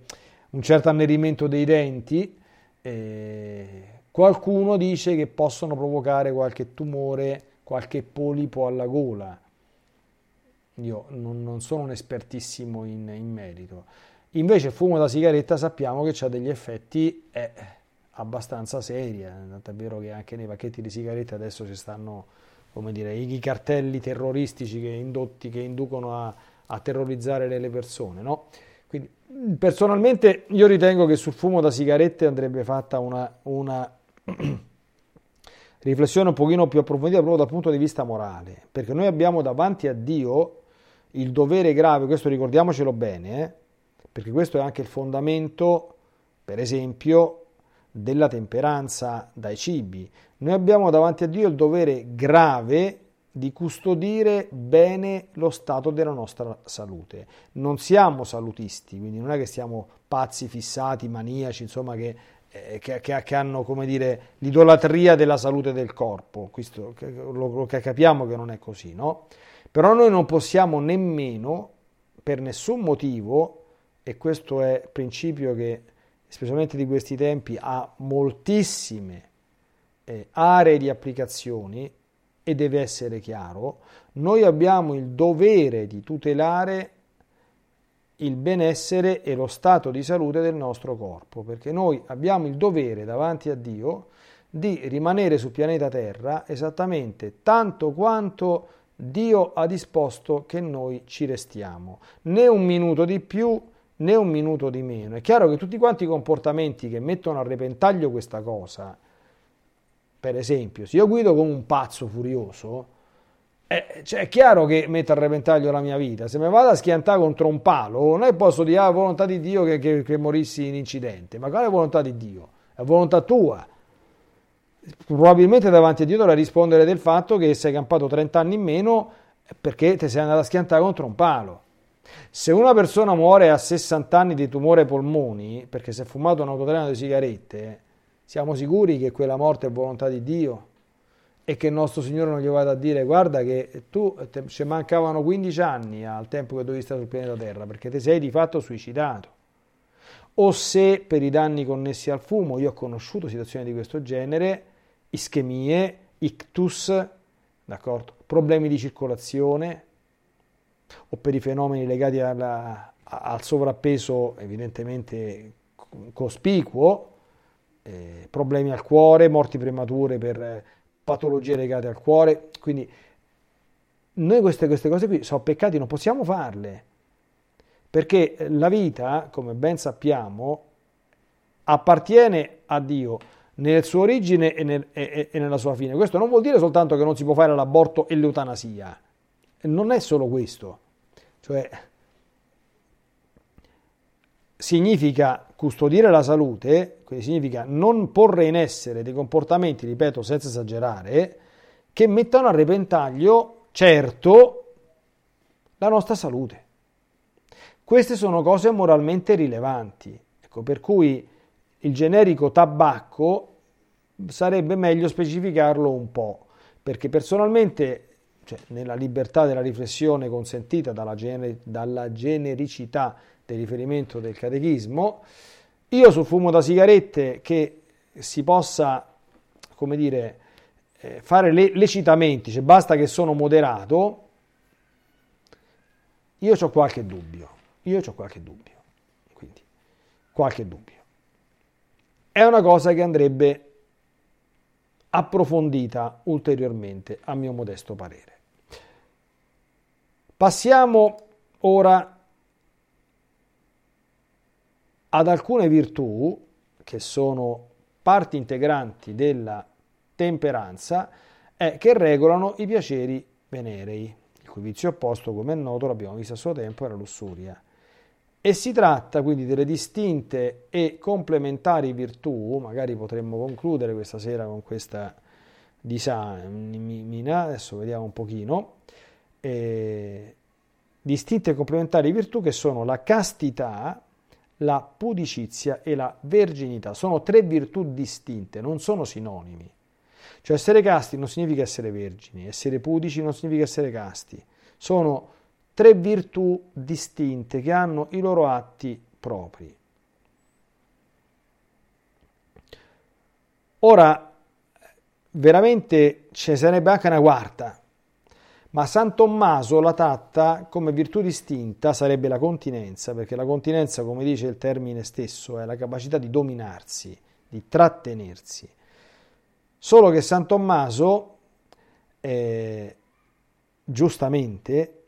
un certo annerimento dei denti, eh, qualcuno dice che possono provocare qualche tumore, qualche polipo alla gola. Io non, non sono un espertissimo in, in, merito. Invece il fumo da sigaretta sappiamo che ha degli effetti... Eh, abbastanza seria, tant'è vero che anche nei pacchetti di sigarette adesso ci stanno come dire, i cartelli terroristici che, indotti, che inducono a, a, terrorizzare le persone. No? Quindi, personalmente io ritengo che sul fumo da sigarette andrebbe fatta una, una riflessione un pochino più approfondita proprio dal punto di vista morale, perché noi abbiamo davanti a Dio il dovere grave, questo ricordiamocelo bene, eh? perché questo è anche il fondamento, per esempio, della temperanza dai cibi. Noi abbiamo davanti a Dio il dovere grave di custodire bene lo stato della nostra salute. Non siamo salutisti, quindi non è che siamo pazzi, fissati, maniaci, insomma, che, eh, che, che, hanno, come dire, l'idolatria della salute del corpo. Questo, lo, lo capiamo che non è così, no? Però noi non possiamo nemmeno, per nessun motivo, e questo è principio che specialmente di questi tempi, ha moltissime eh, aree di applicazioni e deve essere chiaro, noi abbiamo il dovere di tutelare il benessere e lo stato di salute del nostro corpo, perché noi abbiamo il dovere davanti a Dio di rimanere sul pianeta Terra esattamente tanto quanto Dio ha disposto che noi ci restiamo, né un minuto di più né un minuto di meno. È chiaro che tutti quanti i comportamenti che mettono a repentaglio questa cosa, per esempio, se io guido come un pazzo furioso, eh, cioè è chiaro che mette a repentaglio la mia vita. Se mi vado a schiantare contro un palo, non è posso dire, ah, volontà di Dio che, che, che morissi in incidente, ma qual è volontà di Dio? È volontà tua. Probabilmente davanti a Dio dovrai rispondere del fatto che sei campato 30 anni in meno perché ti sei andato a schiantare contro un palo. Se una persona muore a 60 anni di tumore ai polmoni perché si è fumato un'autotreno di sigarette, siamo sicuri che quella morte è volontà di Dio e che il nostro Signore non gli vada a dire guarda che tu ci mancavano 15 anni al tempo che dovevi stare sul pianeta Terra perché ti sei di fatto suicidato. O se per i danni connessi al fumo, io ho conosciuto situazioni di questo genere, ischemie, ictus, problemi di circolazione, o per i fenomeni legati alla, al sovrappeso evidentemente cospicuo, eh, problemi al cuore, morti premature per eh, patologie legate al cuore. Quindi noi queste, queste cose qui sono peccati, non possiamo farle, perché la vita, come ben sappiamo, appartiene a Dio nella sua origine e, nel, e, e, nella sua fine. Questo non vuol dire soltanto che non si può fare l'aborto e l'eutanasia, non è solo questo, cioè significa custodire la salute, quindi significa non porre in essere dei comportamenti, ripeto senza esagerare, che mettano a repentaglio, certo, la nostra salute. Queste sono cose moralmente rilevanti, ecco, per cui il generico tabacco sarebbe meglio specificarlo un po', perché personalmente cioè nella libertà della riflessione consentita dalla, gener- dalla genericità del riferimento del catechismo, io sul fumo da sigarette che si possa, come dire, eh, fare le- lecitamente, cioè basta che sono moderato, io ho qualche dubbio, io ho qualche dubbio, quindi qualche dubbio. È una cosa che andrebbe approfondita ulteriormente, a mio modesto parere. Passiamo ora ad alcune virtù che sono parti integranti della temperanza e che regolano i piaceri venerei, il cui vizio opposto, come è noto, l'abbiamo visto a suo tempo, la lussuria. E si tratta quindi delle distinte e complementari virtù, magari potremmo concludere questa sera con questa disamina, adesso vediamo un pochino, eh, distinte e complementari virtù che sono la castità, la pudicizia e la verginità. Sono tre virtù distinte, non sono sinonimi. Cioè essere casti non significa essere vergini, essere pudici non significa essere casti. Sono tre virtù distinte che hanno i loro atti propri. Ora, veramente ce ne sarebbe anche una quarta, ma San Tommaso la tratta come virtù distinta sarebbe la continenza, perché la continenza, come dice il termine stesso, è la capacità di dominarsi, di trattenersi. Solo che San Tommaso, eh, giustamente,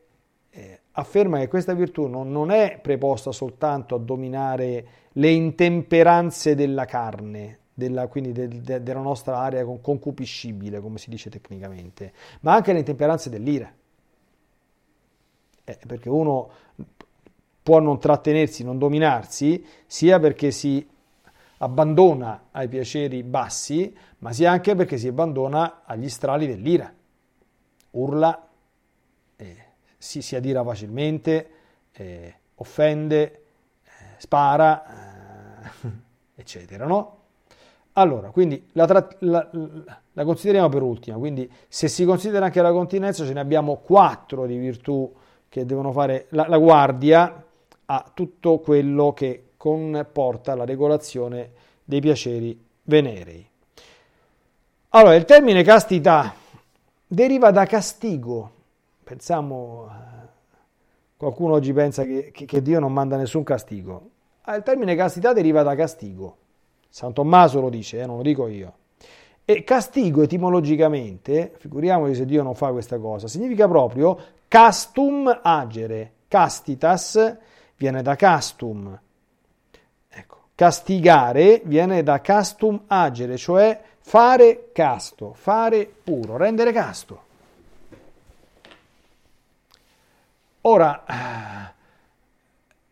afferma che questa virtù non, non è preposta soltanto a dominare le intemperanze della carne, della, quindi de, de, della nostra area concupiscibile, come si dice tecnicamente, ma anche le intemperanze dell'ira. Eh, perché uno può non trattenersi, non dominarsi, sia perché si abbandona ai piaceri bassi, ma sia anche perché si abbandona agli strali dell'ira. Urla, si, si adira facilmente, eh, offende, eh, spara, eh, eccetera, no? Allora, quindi la, la, la, consideriamo per ultima, quindi se si considera anche la continenza ce ne abbiamo quattro di virtù che devono fare la, la guardia a tutto quello che comporta la regolazione dei piaceri venerei. Allora, il termine castità deriva da castigo. Pensiamo, eh, qualcuno oggi pensa che, che, che Dio non manda nessun castigo. Ah, il termine castità deriva da castigo. San Tommaso lo dice, eh, non lo dico io. E castigo etimologicamente, figuriamoci se Dio non fa questa cosa, significa proprio castum agere. Castitas viene da castum. Ecco, castigare viene da castum agere, cioè fare casto, fare puro, rendere casto. Ora,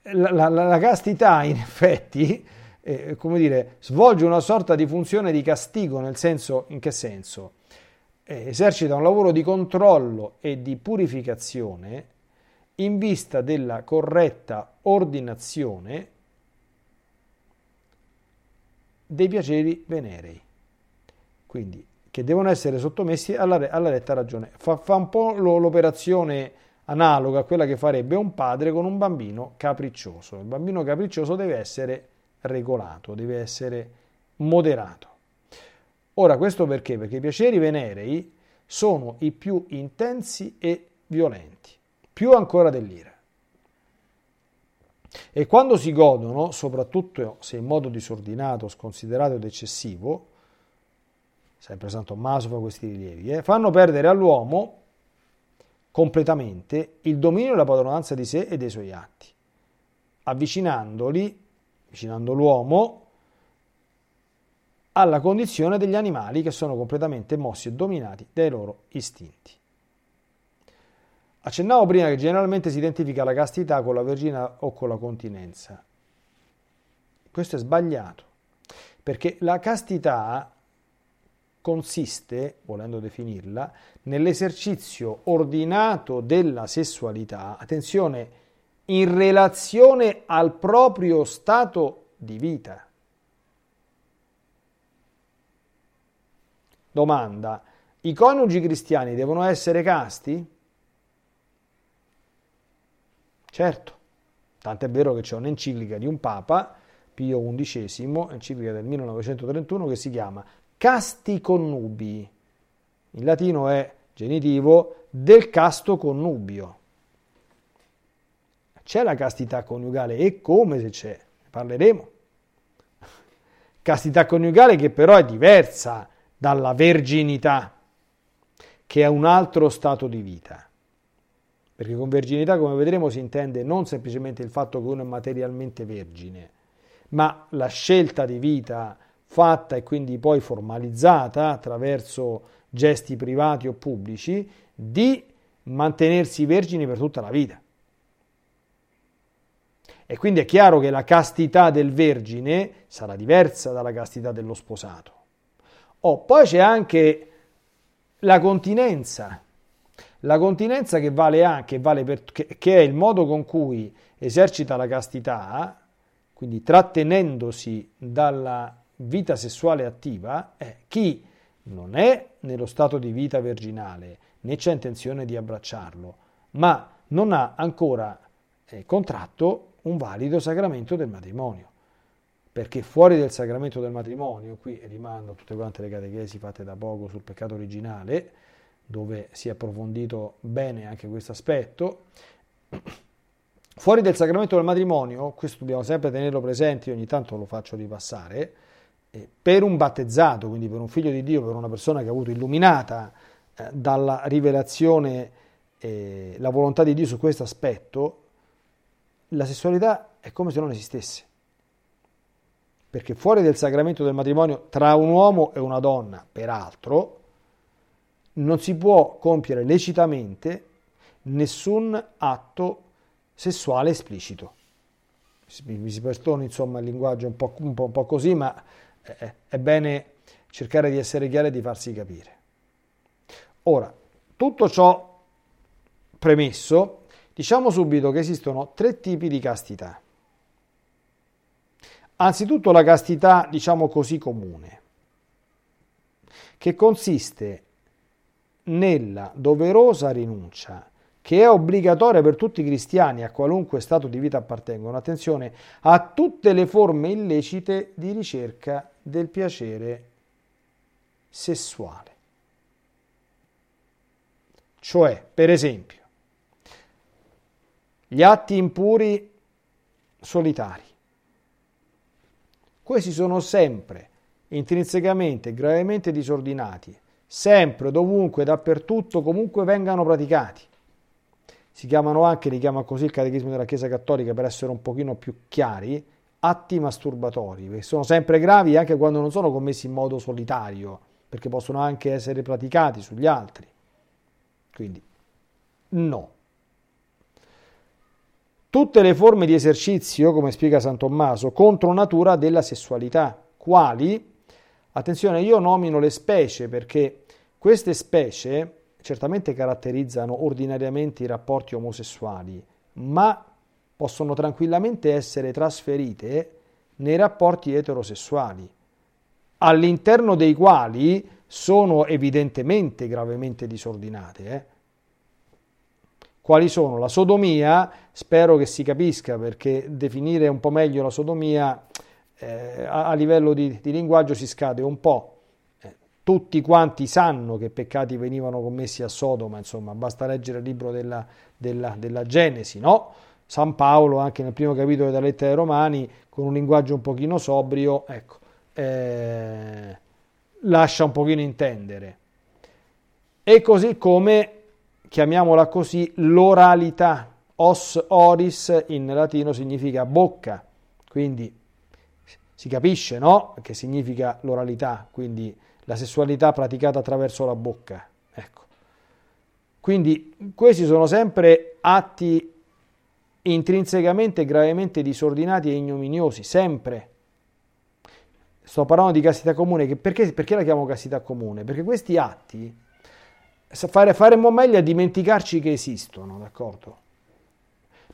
la, la, la castità in effetti eh, come dire, svolge una sorta di funzione di castigo, nel senso, in che senso? Eh, esercita un lavoro di controllo e di purificazione in vista della corretta ordinazione dei piaceri venerei, quindi che devono essere sottomessi alla, alla retta ragione. Fa, fa un po' l'operazione analoga a quella che farebbe un padre con un bambino capriccioso. Il bambino capriccioso deve essere regolato, deve essere moderato. Ora, questo perché? Perché i piaceri venerei sono i più intensi e violenti, più ancora dell'ira. E quando si godono, soprattutto se in modo disordinato, sconsiderato ed eccessivo, sempre San Tommaso fa questi rilievi, eh, fanno perdere all'uomo completamente il dominio e la padronanza di sé e dei suoi atti, avvicinandoli avvicinando l'uomo alla condizione degli animali che sono completamente mossi e dominati dai loro istinti. Accennavo prima che generalmente si identifica la castità con la vergina o con la continenza. Questo è sbagliato, perché la castità consiste, volendo definirla, nell'esercizio ordinato della sessualità, attenzione, in relazione al proprio stato di vita. Domanda, i coniugi cristiani devono essere casti? Certo, tant'è vero che c'è un'enciclica di un papa, Pio XI, enciclica del 1931, che si chiama Casti connubi. In latino è genitivo del casto connubio. C'è la castità coniugale e come se c'è, ne parleremo. Castità coniugale che però è diversa dalla verginità, che è un altro stato di vita. Perché con verginità, come vedremo, si intende non semplicemente il fatto che uno è materialmente vergine, ma la scelta di vita fatta e quindi poi formalizzata attraverso gesti privati o pubblici di mantenersi vergini per tutta la vita. E quindi è chiaro che la castità del vergine sarà diversa dalla castità dello sposato. Oh, poi c'è anche la continenza. La continenza che vale anche, vale per, che, che è il modo con cui esercita la castità, quindi trattenendosi dalla vita sessuale attiva, è chi non è nello stato di vita virginale, né c'è intenzione di abbracciarlo, ma non ha ancora eh, contratto un valido sacramento del matrimonio. Perché fuori del sacramento del matrimonio, qui rimando tutte quante le catechesi fatte da poco sul peccato originale, dove si è approfondito bene anche questo aspetto, fuori del sacramento del matrimonio, questo dobbiamo sempre tenerlo presente, ogni tanto lo faccio ripassare, per un battezzato, quindi per un figlio di Dio, per una persona che ha avuto illuminata eh, dalla rivelazione eh, la volontà di Dio su questo aspetto, la sessualità è come se non esistesse. Perché fuori del sacramento del matrimonio tra un uomo e una donna, peraltro, non si può compiere lecitamente nessun atto sessuale esplicito. Mi si perdoni insomma il linguaggio un po', un po', un po così, ma è, è bene cercare di essere chiari e di farsi capire. Ora, tutto ciò premesso, diciamo subito che esistono tre tipi di castità. Anzitutto la castità, diciamo così, comune, che consiste nella doverosa rinuncia che è obbligatoria per tutti i cristiani a qualunque stato di vita appartengono, attenzione, a tutte le forme illecite di ricerca del piacere sessuale. Cioè, per esempio, gli atti impuri solitari. Questi sono sempre intrinsecamente gravemente disordinati, sempre, dovunque, dappertutto, comunque vengano praticati si chiamano anche, li chiama così il catechismo della Chiesa Cattolica per essere un pochino più chiari, atti masturbatori, che sono sempre gravi anche quando non sono commessi in modo solitario, perché possono anche essere praticati sugli altri. Quindi, no. Tutte le forme di esercizio, come spiega San Tommaso, contro natura della sessualità, quali, attenzione, io nomino le specie perché queste specie certamente caratterizzano ordinariamente i rapporti omosessuali, ma possono tranquillamente essere trasferite nei rapporti eterosessuali, all'interno dei quali sono evidentemente gravemente disordinate. Eh? Quali sono? La sodomia, spero che si capisca perché definire un po' meglio la sodomia eh, a, a, livello di, di linguaggio si scade un po' tutti quanti sanno che peccati venivano commessi a Sodoma, insomma, basta leggere il libro della, della, della Genesi, no? San Paolo, anche nel primo capitolo della lettera ai Romani, con un linguaggio un pochino sobrio, ecco, eh, lascia un pochino intendere. E così come, chiamiamola così, l'oralità, os oris in latino significa bocca, quindi si capisce, no? Che significa l'oralità, quindi la sessualità praticata attraverso la bocca. Ecco. Quindi questi sono sempre atti intrinsecamente gravemente disordinati e ignominiosi, sempre. Sto parlando di castità comune, perché, perché, la chiamo castità comune? Perché questi atti fare, faremmo meglio a dimenticarci che esistono, d'accordo?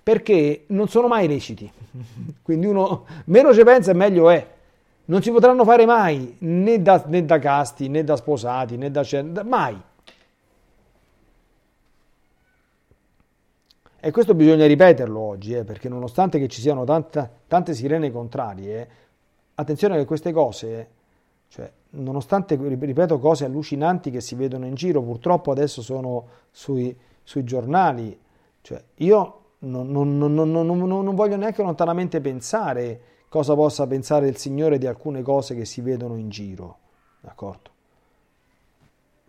Perché non sono mai leciti. Quindi uno meno ci pensa e meglio è non si potranno fare mai né da, né da casti né da sposati né da mai. E questo bisogna ripeterlo oggi, eh, perché nonostante ci siano tanta, tante sirene contrarie, attenzione che queste cose, cioè, nonostante, ripeto, cose allucinanti che si vedono in giro, purtroppo adesso sono sui, sui giornali, cioè, io non, non, non, non voglio neanche lontanamente pensare cosa possa pensare il Signore di alcune cose che si vedono in giro, d'accordo?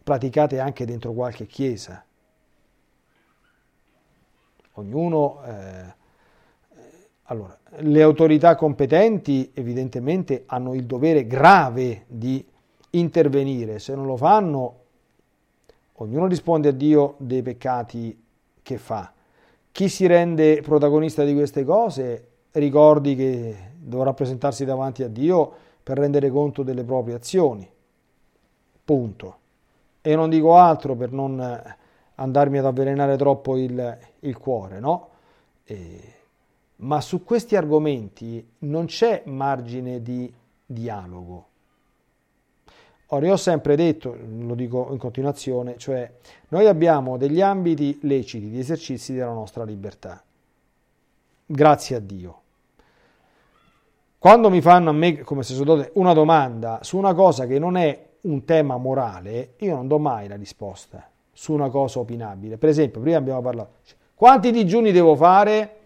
Praticate anche dentro qualche chiesa. Ognuno... Eh, allora, le autorità competenti evidentemente hanno il dovere grave di intervenire, se non lo fanno ognuno risponde a Dio dei peccati che fa. Chi si rende protagonista di queste cose ricordi che dovrà presentarsi davanti a Dio per rendere conto delle proprie azioni. Punto. E non dico altro per non andarmi ad avvelenare troppo il, il cuore, no? E, ma su questi argomenti non c'è margine di dialogo. Ora, io ho sempre detto, lo dico in continuazione, cioè noi abbiamo degli ambiti leciti di esercizi della nostra libertà. Grazie a Dio. Quando mi fanno a me, come sacerdote, una domanda su una cosa che non è un tema morale, io non do mai la risposta su una cosa opinabile. Per esempio, prima abbiamo parlato, quanti digiuni devo fare?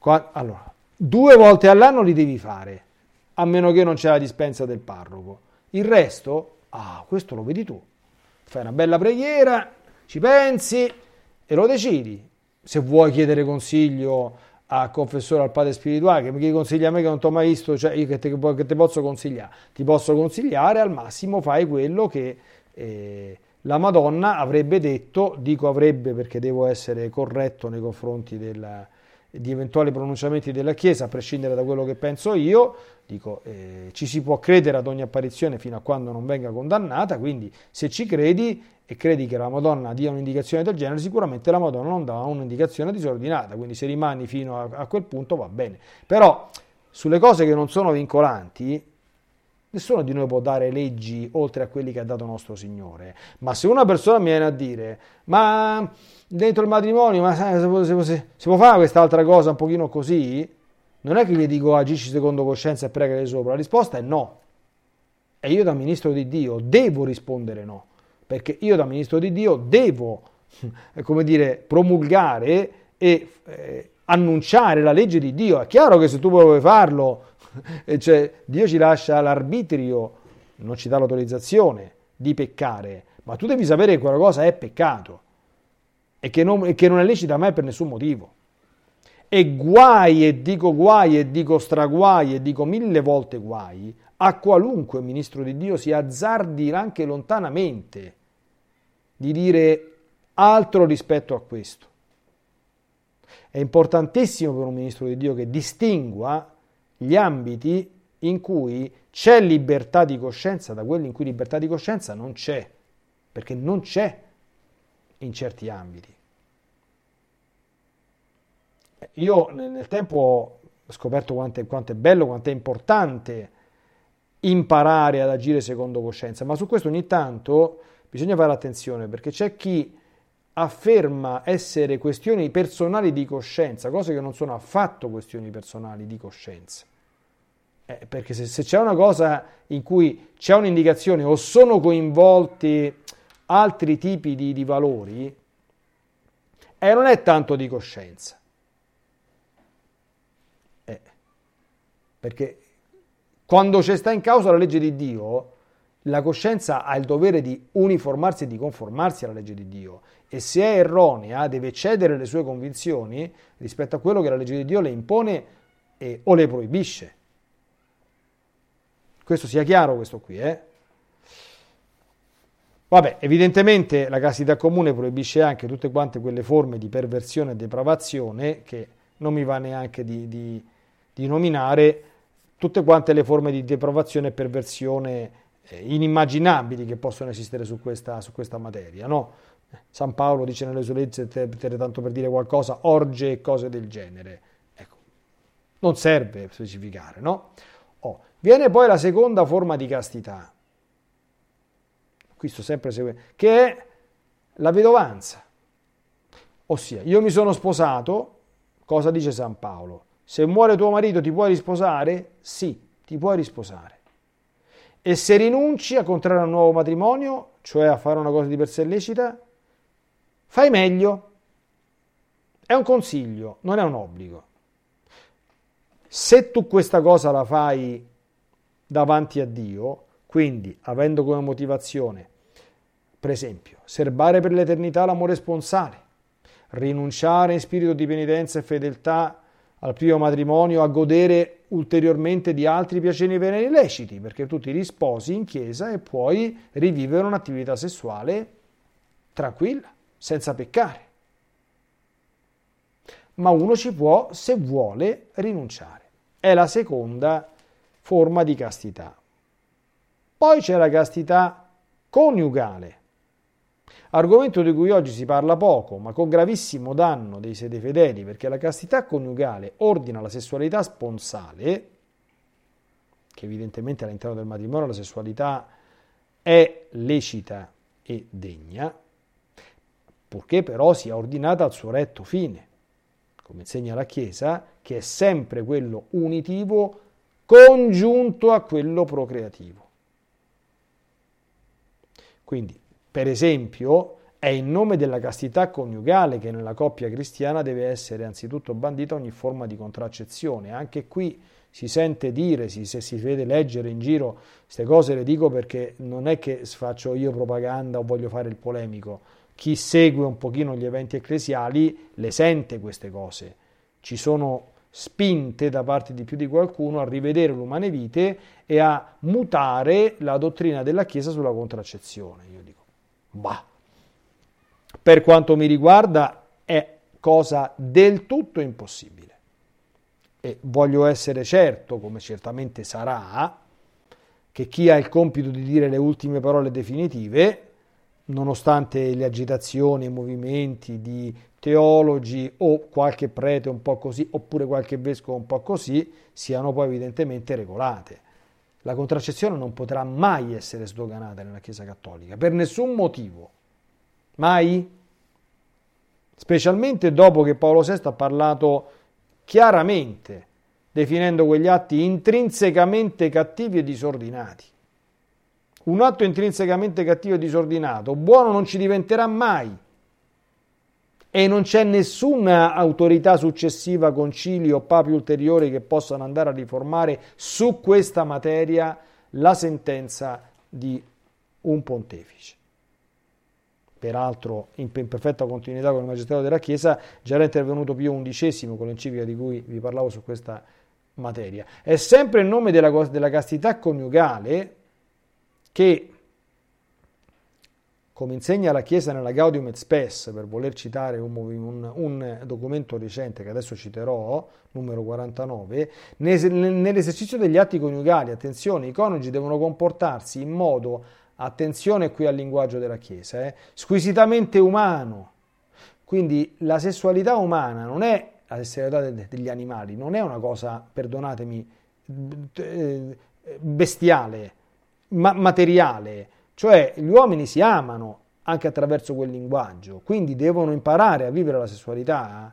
Allora, due volte all'anno li devi fare, a meno che non c'è la dispensa del parroco. Il resto, ah, questo lo vedi tu. Fai una bella preghiera, ci pensi e lo decidi. Se vuoi chiedere consiglio a confessore al padre spirituale che mi chiedi consigli a me che non ti ho mai visto, cioè io che te, posso consigliare? Ti posso consigliare, al massimo fai quello che eh, la Madonna avrebbe detto, dico avrebbe perché devo essere corretto nei confronti della, di eventuali pronunciamenti della Chiesa, a prescindere da quello che penso io, dico eh, ci si può credere ad ogni apparizione fino a quando non venga condannata, quindi se ci credi e credi che la Madonna dia un'indicazione del genere, sicuramente la Madonna non dà un'indicazione disordinata, quindi se rimani fino a, a quel punto va bene. Però sulle cose che non sono vincolanti, nessuno di noi può dare leggi oltre a quelli che ha dato nostro Signore. Ma se una persona mi viene a dire, ma dentro il matrimonio, ma sai, se, se, si può fare quest'altra cosa un pochino così, non è che gli dico agisci secondo coscienza e pregare sopra, la risposta è no. E io da ministro di Dio devo rispondere no perché io da ministro di Dio devo, come dire, promulgare e eh, annunciare la legge di Dio. È chiaro che se tu vuoi farlo, cioè, Dio ci lascia l'arbitrio, non ci dà l'autorizzazione di peccare, ma tu devi sapere che quella cosa è peccato e che non, e che non è lecita mai per nessun motivo. E guai, e dico guai, e dico straguai, e dico mille volte guai, a qualunque ministro di Dio si azzardi anche lontanamente di dire altro rispetto a questo. È importantissimo per un ministro di Dio che distingua gli ambiti in cui c'è libertà di coscienza da quelli in cui libertà di coscienza non c'è, perché non c'è in certi ambiti. Io nel tempo ho scoperto quanto è, quanto è bello, quanto è importante imparare ad agire secondo coscienza, ma su questo ogni tanto bisogna fare attenzione perché c'è chi afferma essere questioni personali di coscienza, cose che non sono affatto questioni personali di coscienza. Eh, perché se, se, c'è una cosa in cui c'è un'indicazione o sono coinvolti altri tipi di, di valori, eh, non è tanto di coscienza. Eh, perché quando c'è sta in causa la legge di Dio, la coscienza ha il dovere di uniformarsi e di conformarsi alla legge di Dio e se è erronea deve cedere le sue convinzioni rispetto a quello che la legge di Dio le impone e, o le proibisce. Questo sia chiaro questo qui, eh? Vabbè, evidentemente la castità comune proibisce anche tutte quante quelle forme di perversione e depravazione che non mi va neanche di, di, di nominare tutte quante le forme di depravazione e perversione inimmaginabili che possono esistere su questa, su questa materia. No? San Paolo dice nelle sue leggi, tanto per dire qualcosa, orge e cose del genere. Ecco, non serve specificare, no? Oh. Viene poi la seconda forma di castità, qui sto sempre seguendo, che è la vedovanza. Ossia, io mi sono sposato, cosa dice San Paolo? Se muore tuo marito ti puoi risposare? Sì, ti puoi risposare. E se rinunci a contrarre un nuovo matrimonio, cioè a fare una cosa di per sé lecita, fai meglio. È un consiglio, non è un obbligo. Se tu questa cosa la fai davanti a Dio, quindi avendo come motivazione, per esempio, serbare per l'eternità l'amore sponsale, rinunciare in spirito di penitenza e fedeltà al primo matrimonio a godere ulteriormente di altri piaceri veri illeciti, perché tu ti risposi in chiesa e puoi rivivere un'attività sessuale tranquilla, senza peccare. Ma uno ci può, se vuole, rinunciare. È la seconda forma di castità. Poi c'è la castità coniugale argomento di cui oggi si parla poco, ma con gravissimo danno dei sede fedeli, perché la castità coniugale ordina la sessualità sponsale, che evidentemente all'interno del matrimonio la sessualità è lecita e degna, purché però sia ordinata al suo retto fine, come insegna la Chiesa, che è sempre quello unitivo congiunto a quello procreativo. Quindi, per esempio, è in nome della castità coniugale che nella coppia cristiana deve essere anzitutto bandita ogni forma di contraccezione. Anche qui si sente dire, si, se si vede leggere in giro queste cose, le dico perché non è che faccio io propaganda o voglio fare il polemico. Chi segue un pochino gli eventi ecclesiali le sente queste cose. Ci sono spinte da parte di più di qualcuno a rivedere l'umane vite e a mutare la dottrina della Chiesa sulla contraccezione. Io bah, per quanto mi riguarda è cosa del tutto impossibile. E voglio essere certo, come certamente sarà, che chi ha il compito di dire le ultime parole definitive, nonostante le agitazioni i movimenti di teologi o qualche prete un po' così, oppure qualche vescovo un po' così, siano poi evidentemente regolate. La contraccezione non potrà mai essere sdoganata nella Chiesa Cattolica, per nessun motivo. Mai? Specialmente dopo che Paolo VI ha parlato chiaramente, definendo quegli atti intrinsecamente cattivi e disordinati. Un atto intrinsecamente cattivo e disordinato, buono non ci diventerà mai e non c'è nessuna autorità successiva, concili o papi ulteriori che possano andare a riformare su questa materia la sentenza di un pontefice. Peraltro, in perfetta continuità con il Magistero della Chiesa, già era intervenuto Pio XI con l'enciclica di cui vi parlavo su questa materia. È sempre in nome della, della castità coniugale che come insegna la Chiesa nella Gaudium et Spes, per voler citare un, un, un documento recente che adesso citerò, numero 49, nell'esercizio degli atti coniugali, attenzione, i coniugi devono comportarsi in modo, attenzione qui al linguaggio della Chiesa, eh, squisitamente umano. Quindi la sessualità umana non è la sessualità degli animali, non è una cosa, perdonatemi, eh, bestiale, ma materiale cioè gli uomini si amano anche attraverso quel linguaggio, quindi devono imparare a vivere la sessualità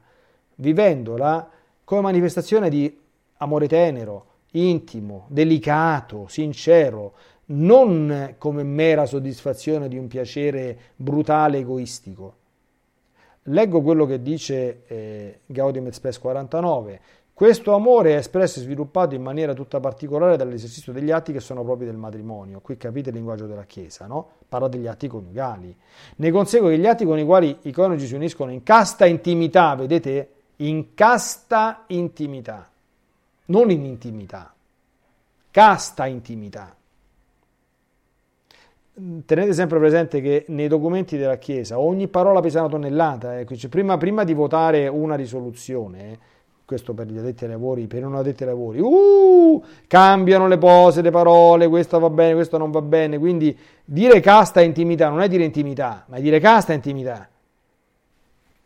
vivendola come manifestazione di amore tenero, intimo, delicato, sincero, non come mera soddisfazione di un piacere brutale, egoistico. Leggo quello che dice eh, Gaudium et Spes 49. Questo amore è espresso e sviluppato in maniera tutta particolare dall'esercizio degli atti che sono propri del matrimonio. Qui capite il linguaggio della Chiesa, no? Parla degli atti coniugali. Ne consegue che gli atti con i quali i coniugi si uniscono in casta intimità, vedete? In casta intimità, non in intimità. Casta intimità. Tenete sempre presente che nei documenti della Chiesa ogni parola pesa una tonnellata. Eh? Prima, prima, di votare una risoluzione, eh, questo per gli addetti ai lavori, per i non addetti ai lavori, uh, cambiano le pose, le parole, questo va bene, questo non va bene, quindi dire casta intimità non è dire intimità, ma è dire casta intimità,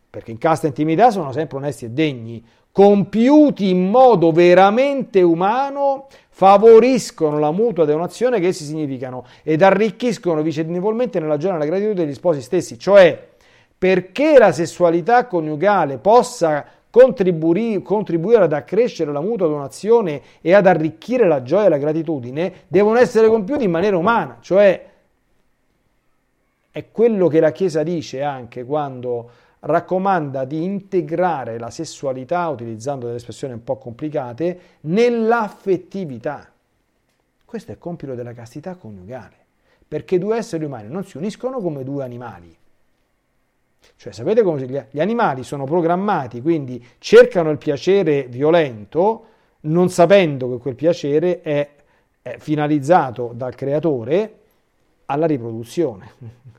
perché in casta intimità sono sempre onesti e degni, compiuti in modo veramente umano, favoriscono la mutua donazione che essi significano ed arricchiscono vicendevolmente nella giornata la gratitudine degli sposi stessi, cioè perché la sessualità coniugale possa contribuire ad accrescere la mutua donazione e ad arricchire la gioia e la gratitudine, devono essere compiuti in maniera umana, cioè è quello che la Chiesa dice anche quando raccomanda di integrare la sessualità, utilizzando delle espressioni un po' complicate, nell'affettività. Questo è il compito della castità coniugale, perché due esseri umani non si uniscono come due animali, cioè, sapete come gli animali sono programmati, quindi cercano il piacere violento, non sapendo che quel piacere è, è finalizzato dal creatore alla riproduzione.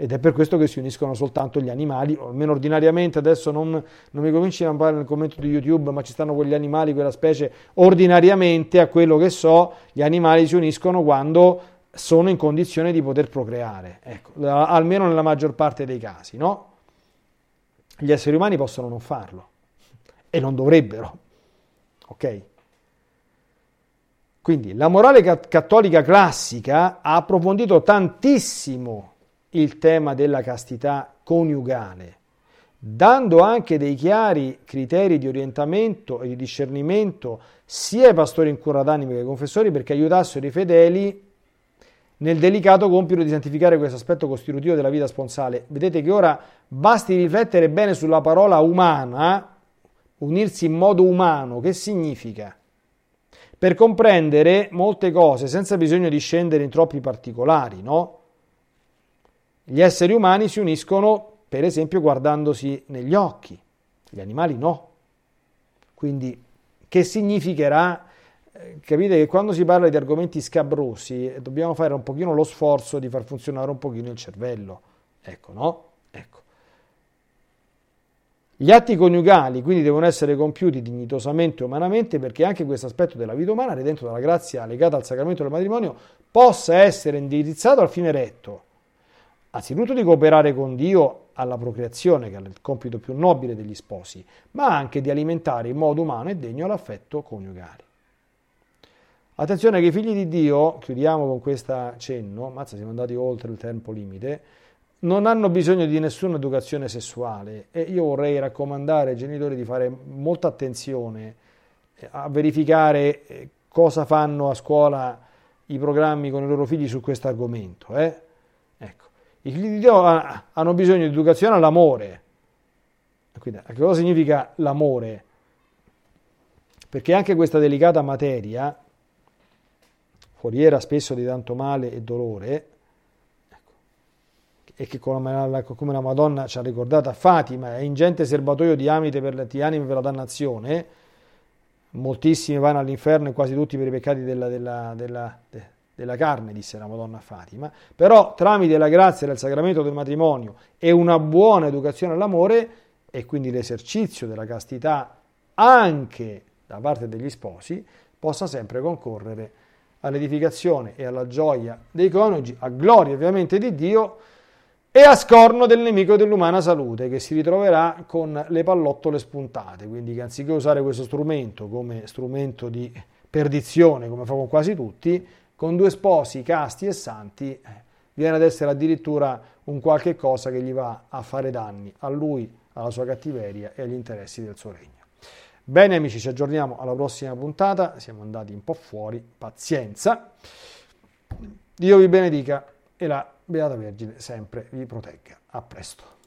Ed è per questo che si uniscono soltanto gli animali, o almeno ordinariamente, adesso non, non mi cominci a parlare nel commento di YouTube, ma ci stanno quegli animali, quella specie, ordinariamente a quello che so, gli animali si uniscono quando sono in condizione di poter procreare, ecco, almeno nella maggior parte dei casi, no? Gli esseri umani possono non farlo e non dovrebbero, ok? Quindi la morale cattolica classica ha approfondito tantissimo il tema della castità coniugale, dando anche dei chiari criteri di orientamento e di discernimento sia ai pastori in cura d'anima che ai confessori perché aiutassero i fedeli nel delicato compito di santificare questo aspetto costitutivo della vita sponsale. Vedete che ora basti riflettere bene sulla parola umana, unirsi in modo umano, che significa? Per comprendere molte cose senza bisogno di scendere in troppi particolari, no? Gli esseri umani si uniscono, per esempio, guardandosi negli occhi, gli animali no. Quindi, che significherà capite che quando si parla di argomenti scabrosi eh, dobbiamo fare un pochino lo sforzo di far funzionare un pochino il cervello. Ecco, no? Ecco. Gli atti coniugali quindi devono essere compiuti dignitosamente e umanamente perché anche questo aspetto della vita umana, redento dalla grazia legata al sacramento del matrimonio, possa essere indirizzato al fine retto. Anzitutto di cooperare con Dio alla procreazione, che è il compito più nobile degli sposi, ma anche di alimentare in modo umano e degno l'affetto coniugale. Attenzione che i figli di Dio, chiudiamo con questo cenno, mazza siamo andati oltre il tempo limite, non hanno bisogno di nessuna educazione sessuale e io vorrei raccomandare ai genitori di fare molta attenzione eh, a verificare eh, cosa fanno a scuola i programmi con i loro figli su questo argomento. Eh? Ecco. I figli di Dio hanno bisogno di educazione all'amore. Quindi, che cosa significa l'amore? Perché anche questa delicata materia foriera spesso di tanto male e dolore, ecco, e che come la, Madonna ci ha ricordato a Fatima, è ingente serbatoio di amite per, di anime per la dannazione, moltissimi vanno all'inferno e quasi tutti per i peccati della, della, della, della carne, disse la Madonna a Fatima, però tramite la grazia del sacramento del matrimonio e una buona educazione all'amore e quindi l'esercizio della castità anche da parte degli sposi possa sempre concorrere all'edificazione e alla gioia dei coniugi, a gloria ovviamente di Dio e a scorno del nemico dell'umana salute che si ritroverà con le pallottole spuntate, quindi che anziché usare questo strumento come strumento di perdizione, come fa con quasi tutti, con due sposi casti e santi, viene ad essere addirittura un qualche cosa che gli va a fare danni a lui, alla sua cattiveria e agli interessi del suo regno. Bene amici, ci aggiorniamo alla prossima puntata, siamo andati un po' fuori, pazienza. Dio vi benedica e la Beata Vergine sempre vi protegga. A presto.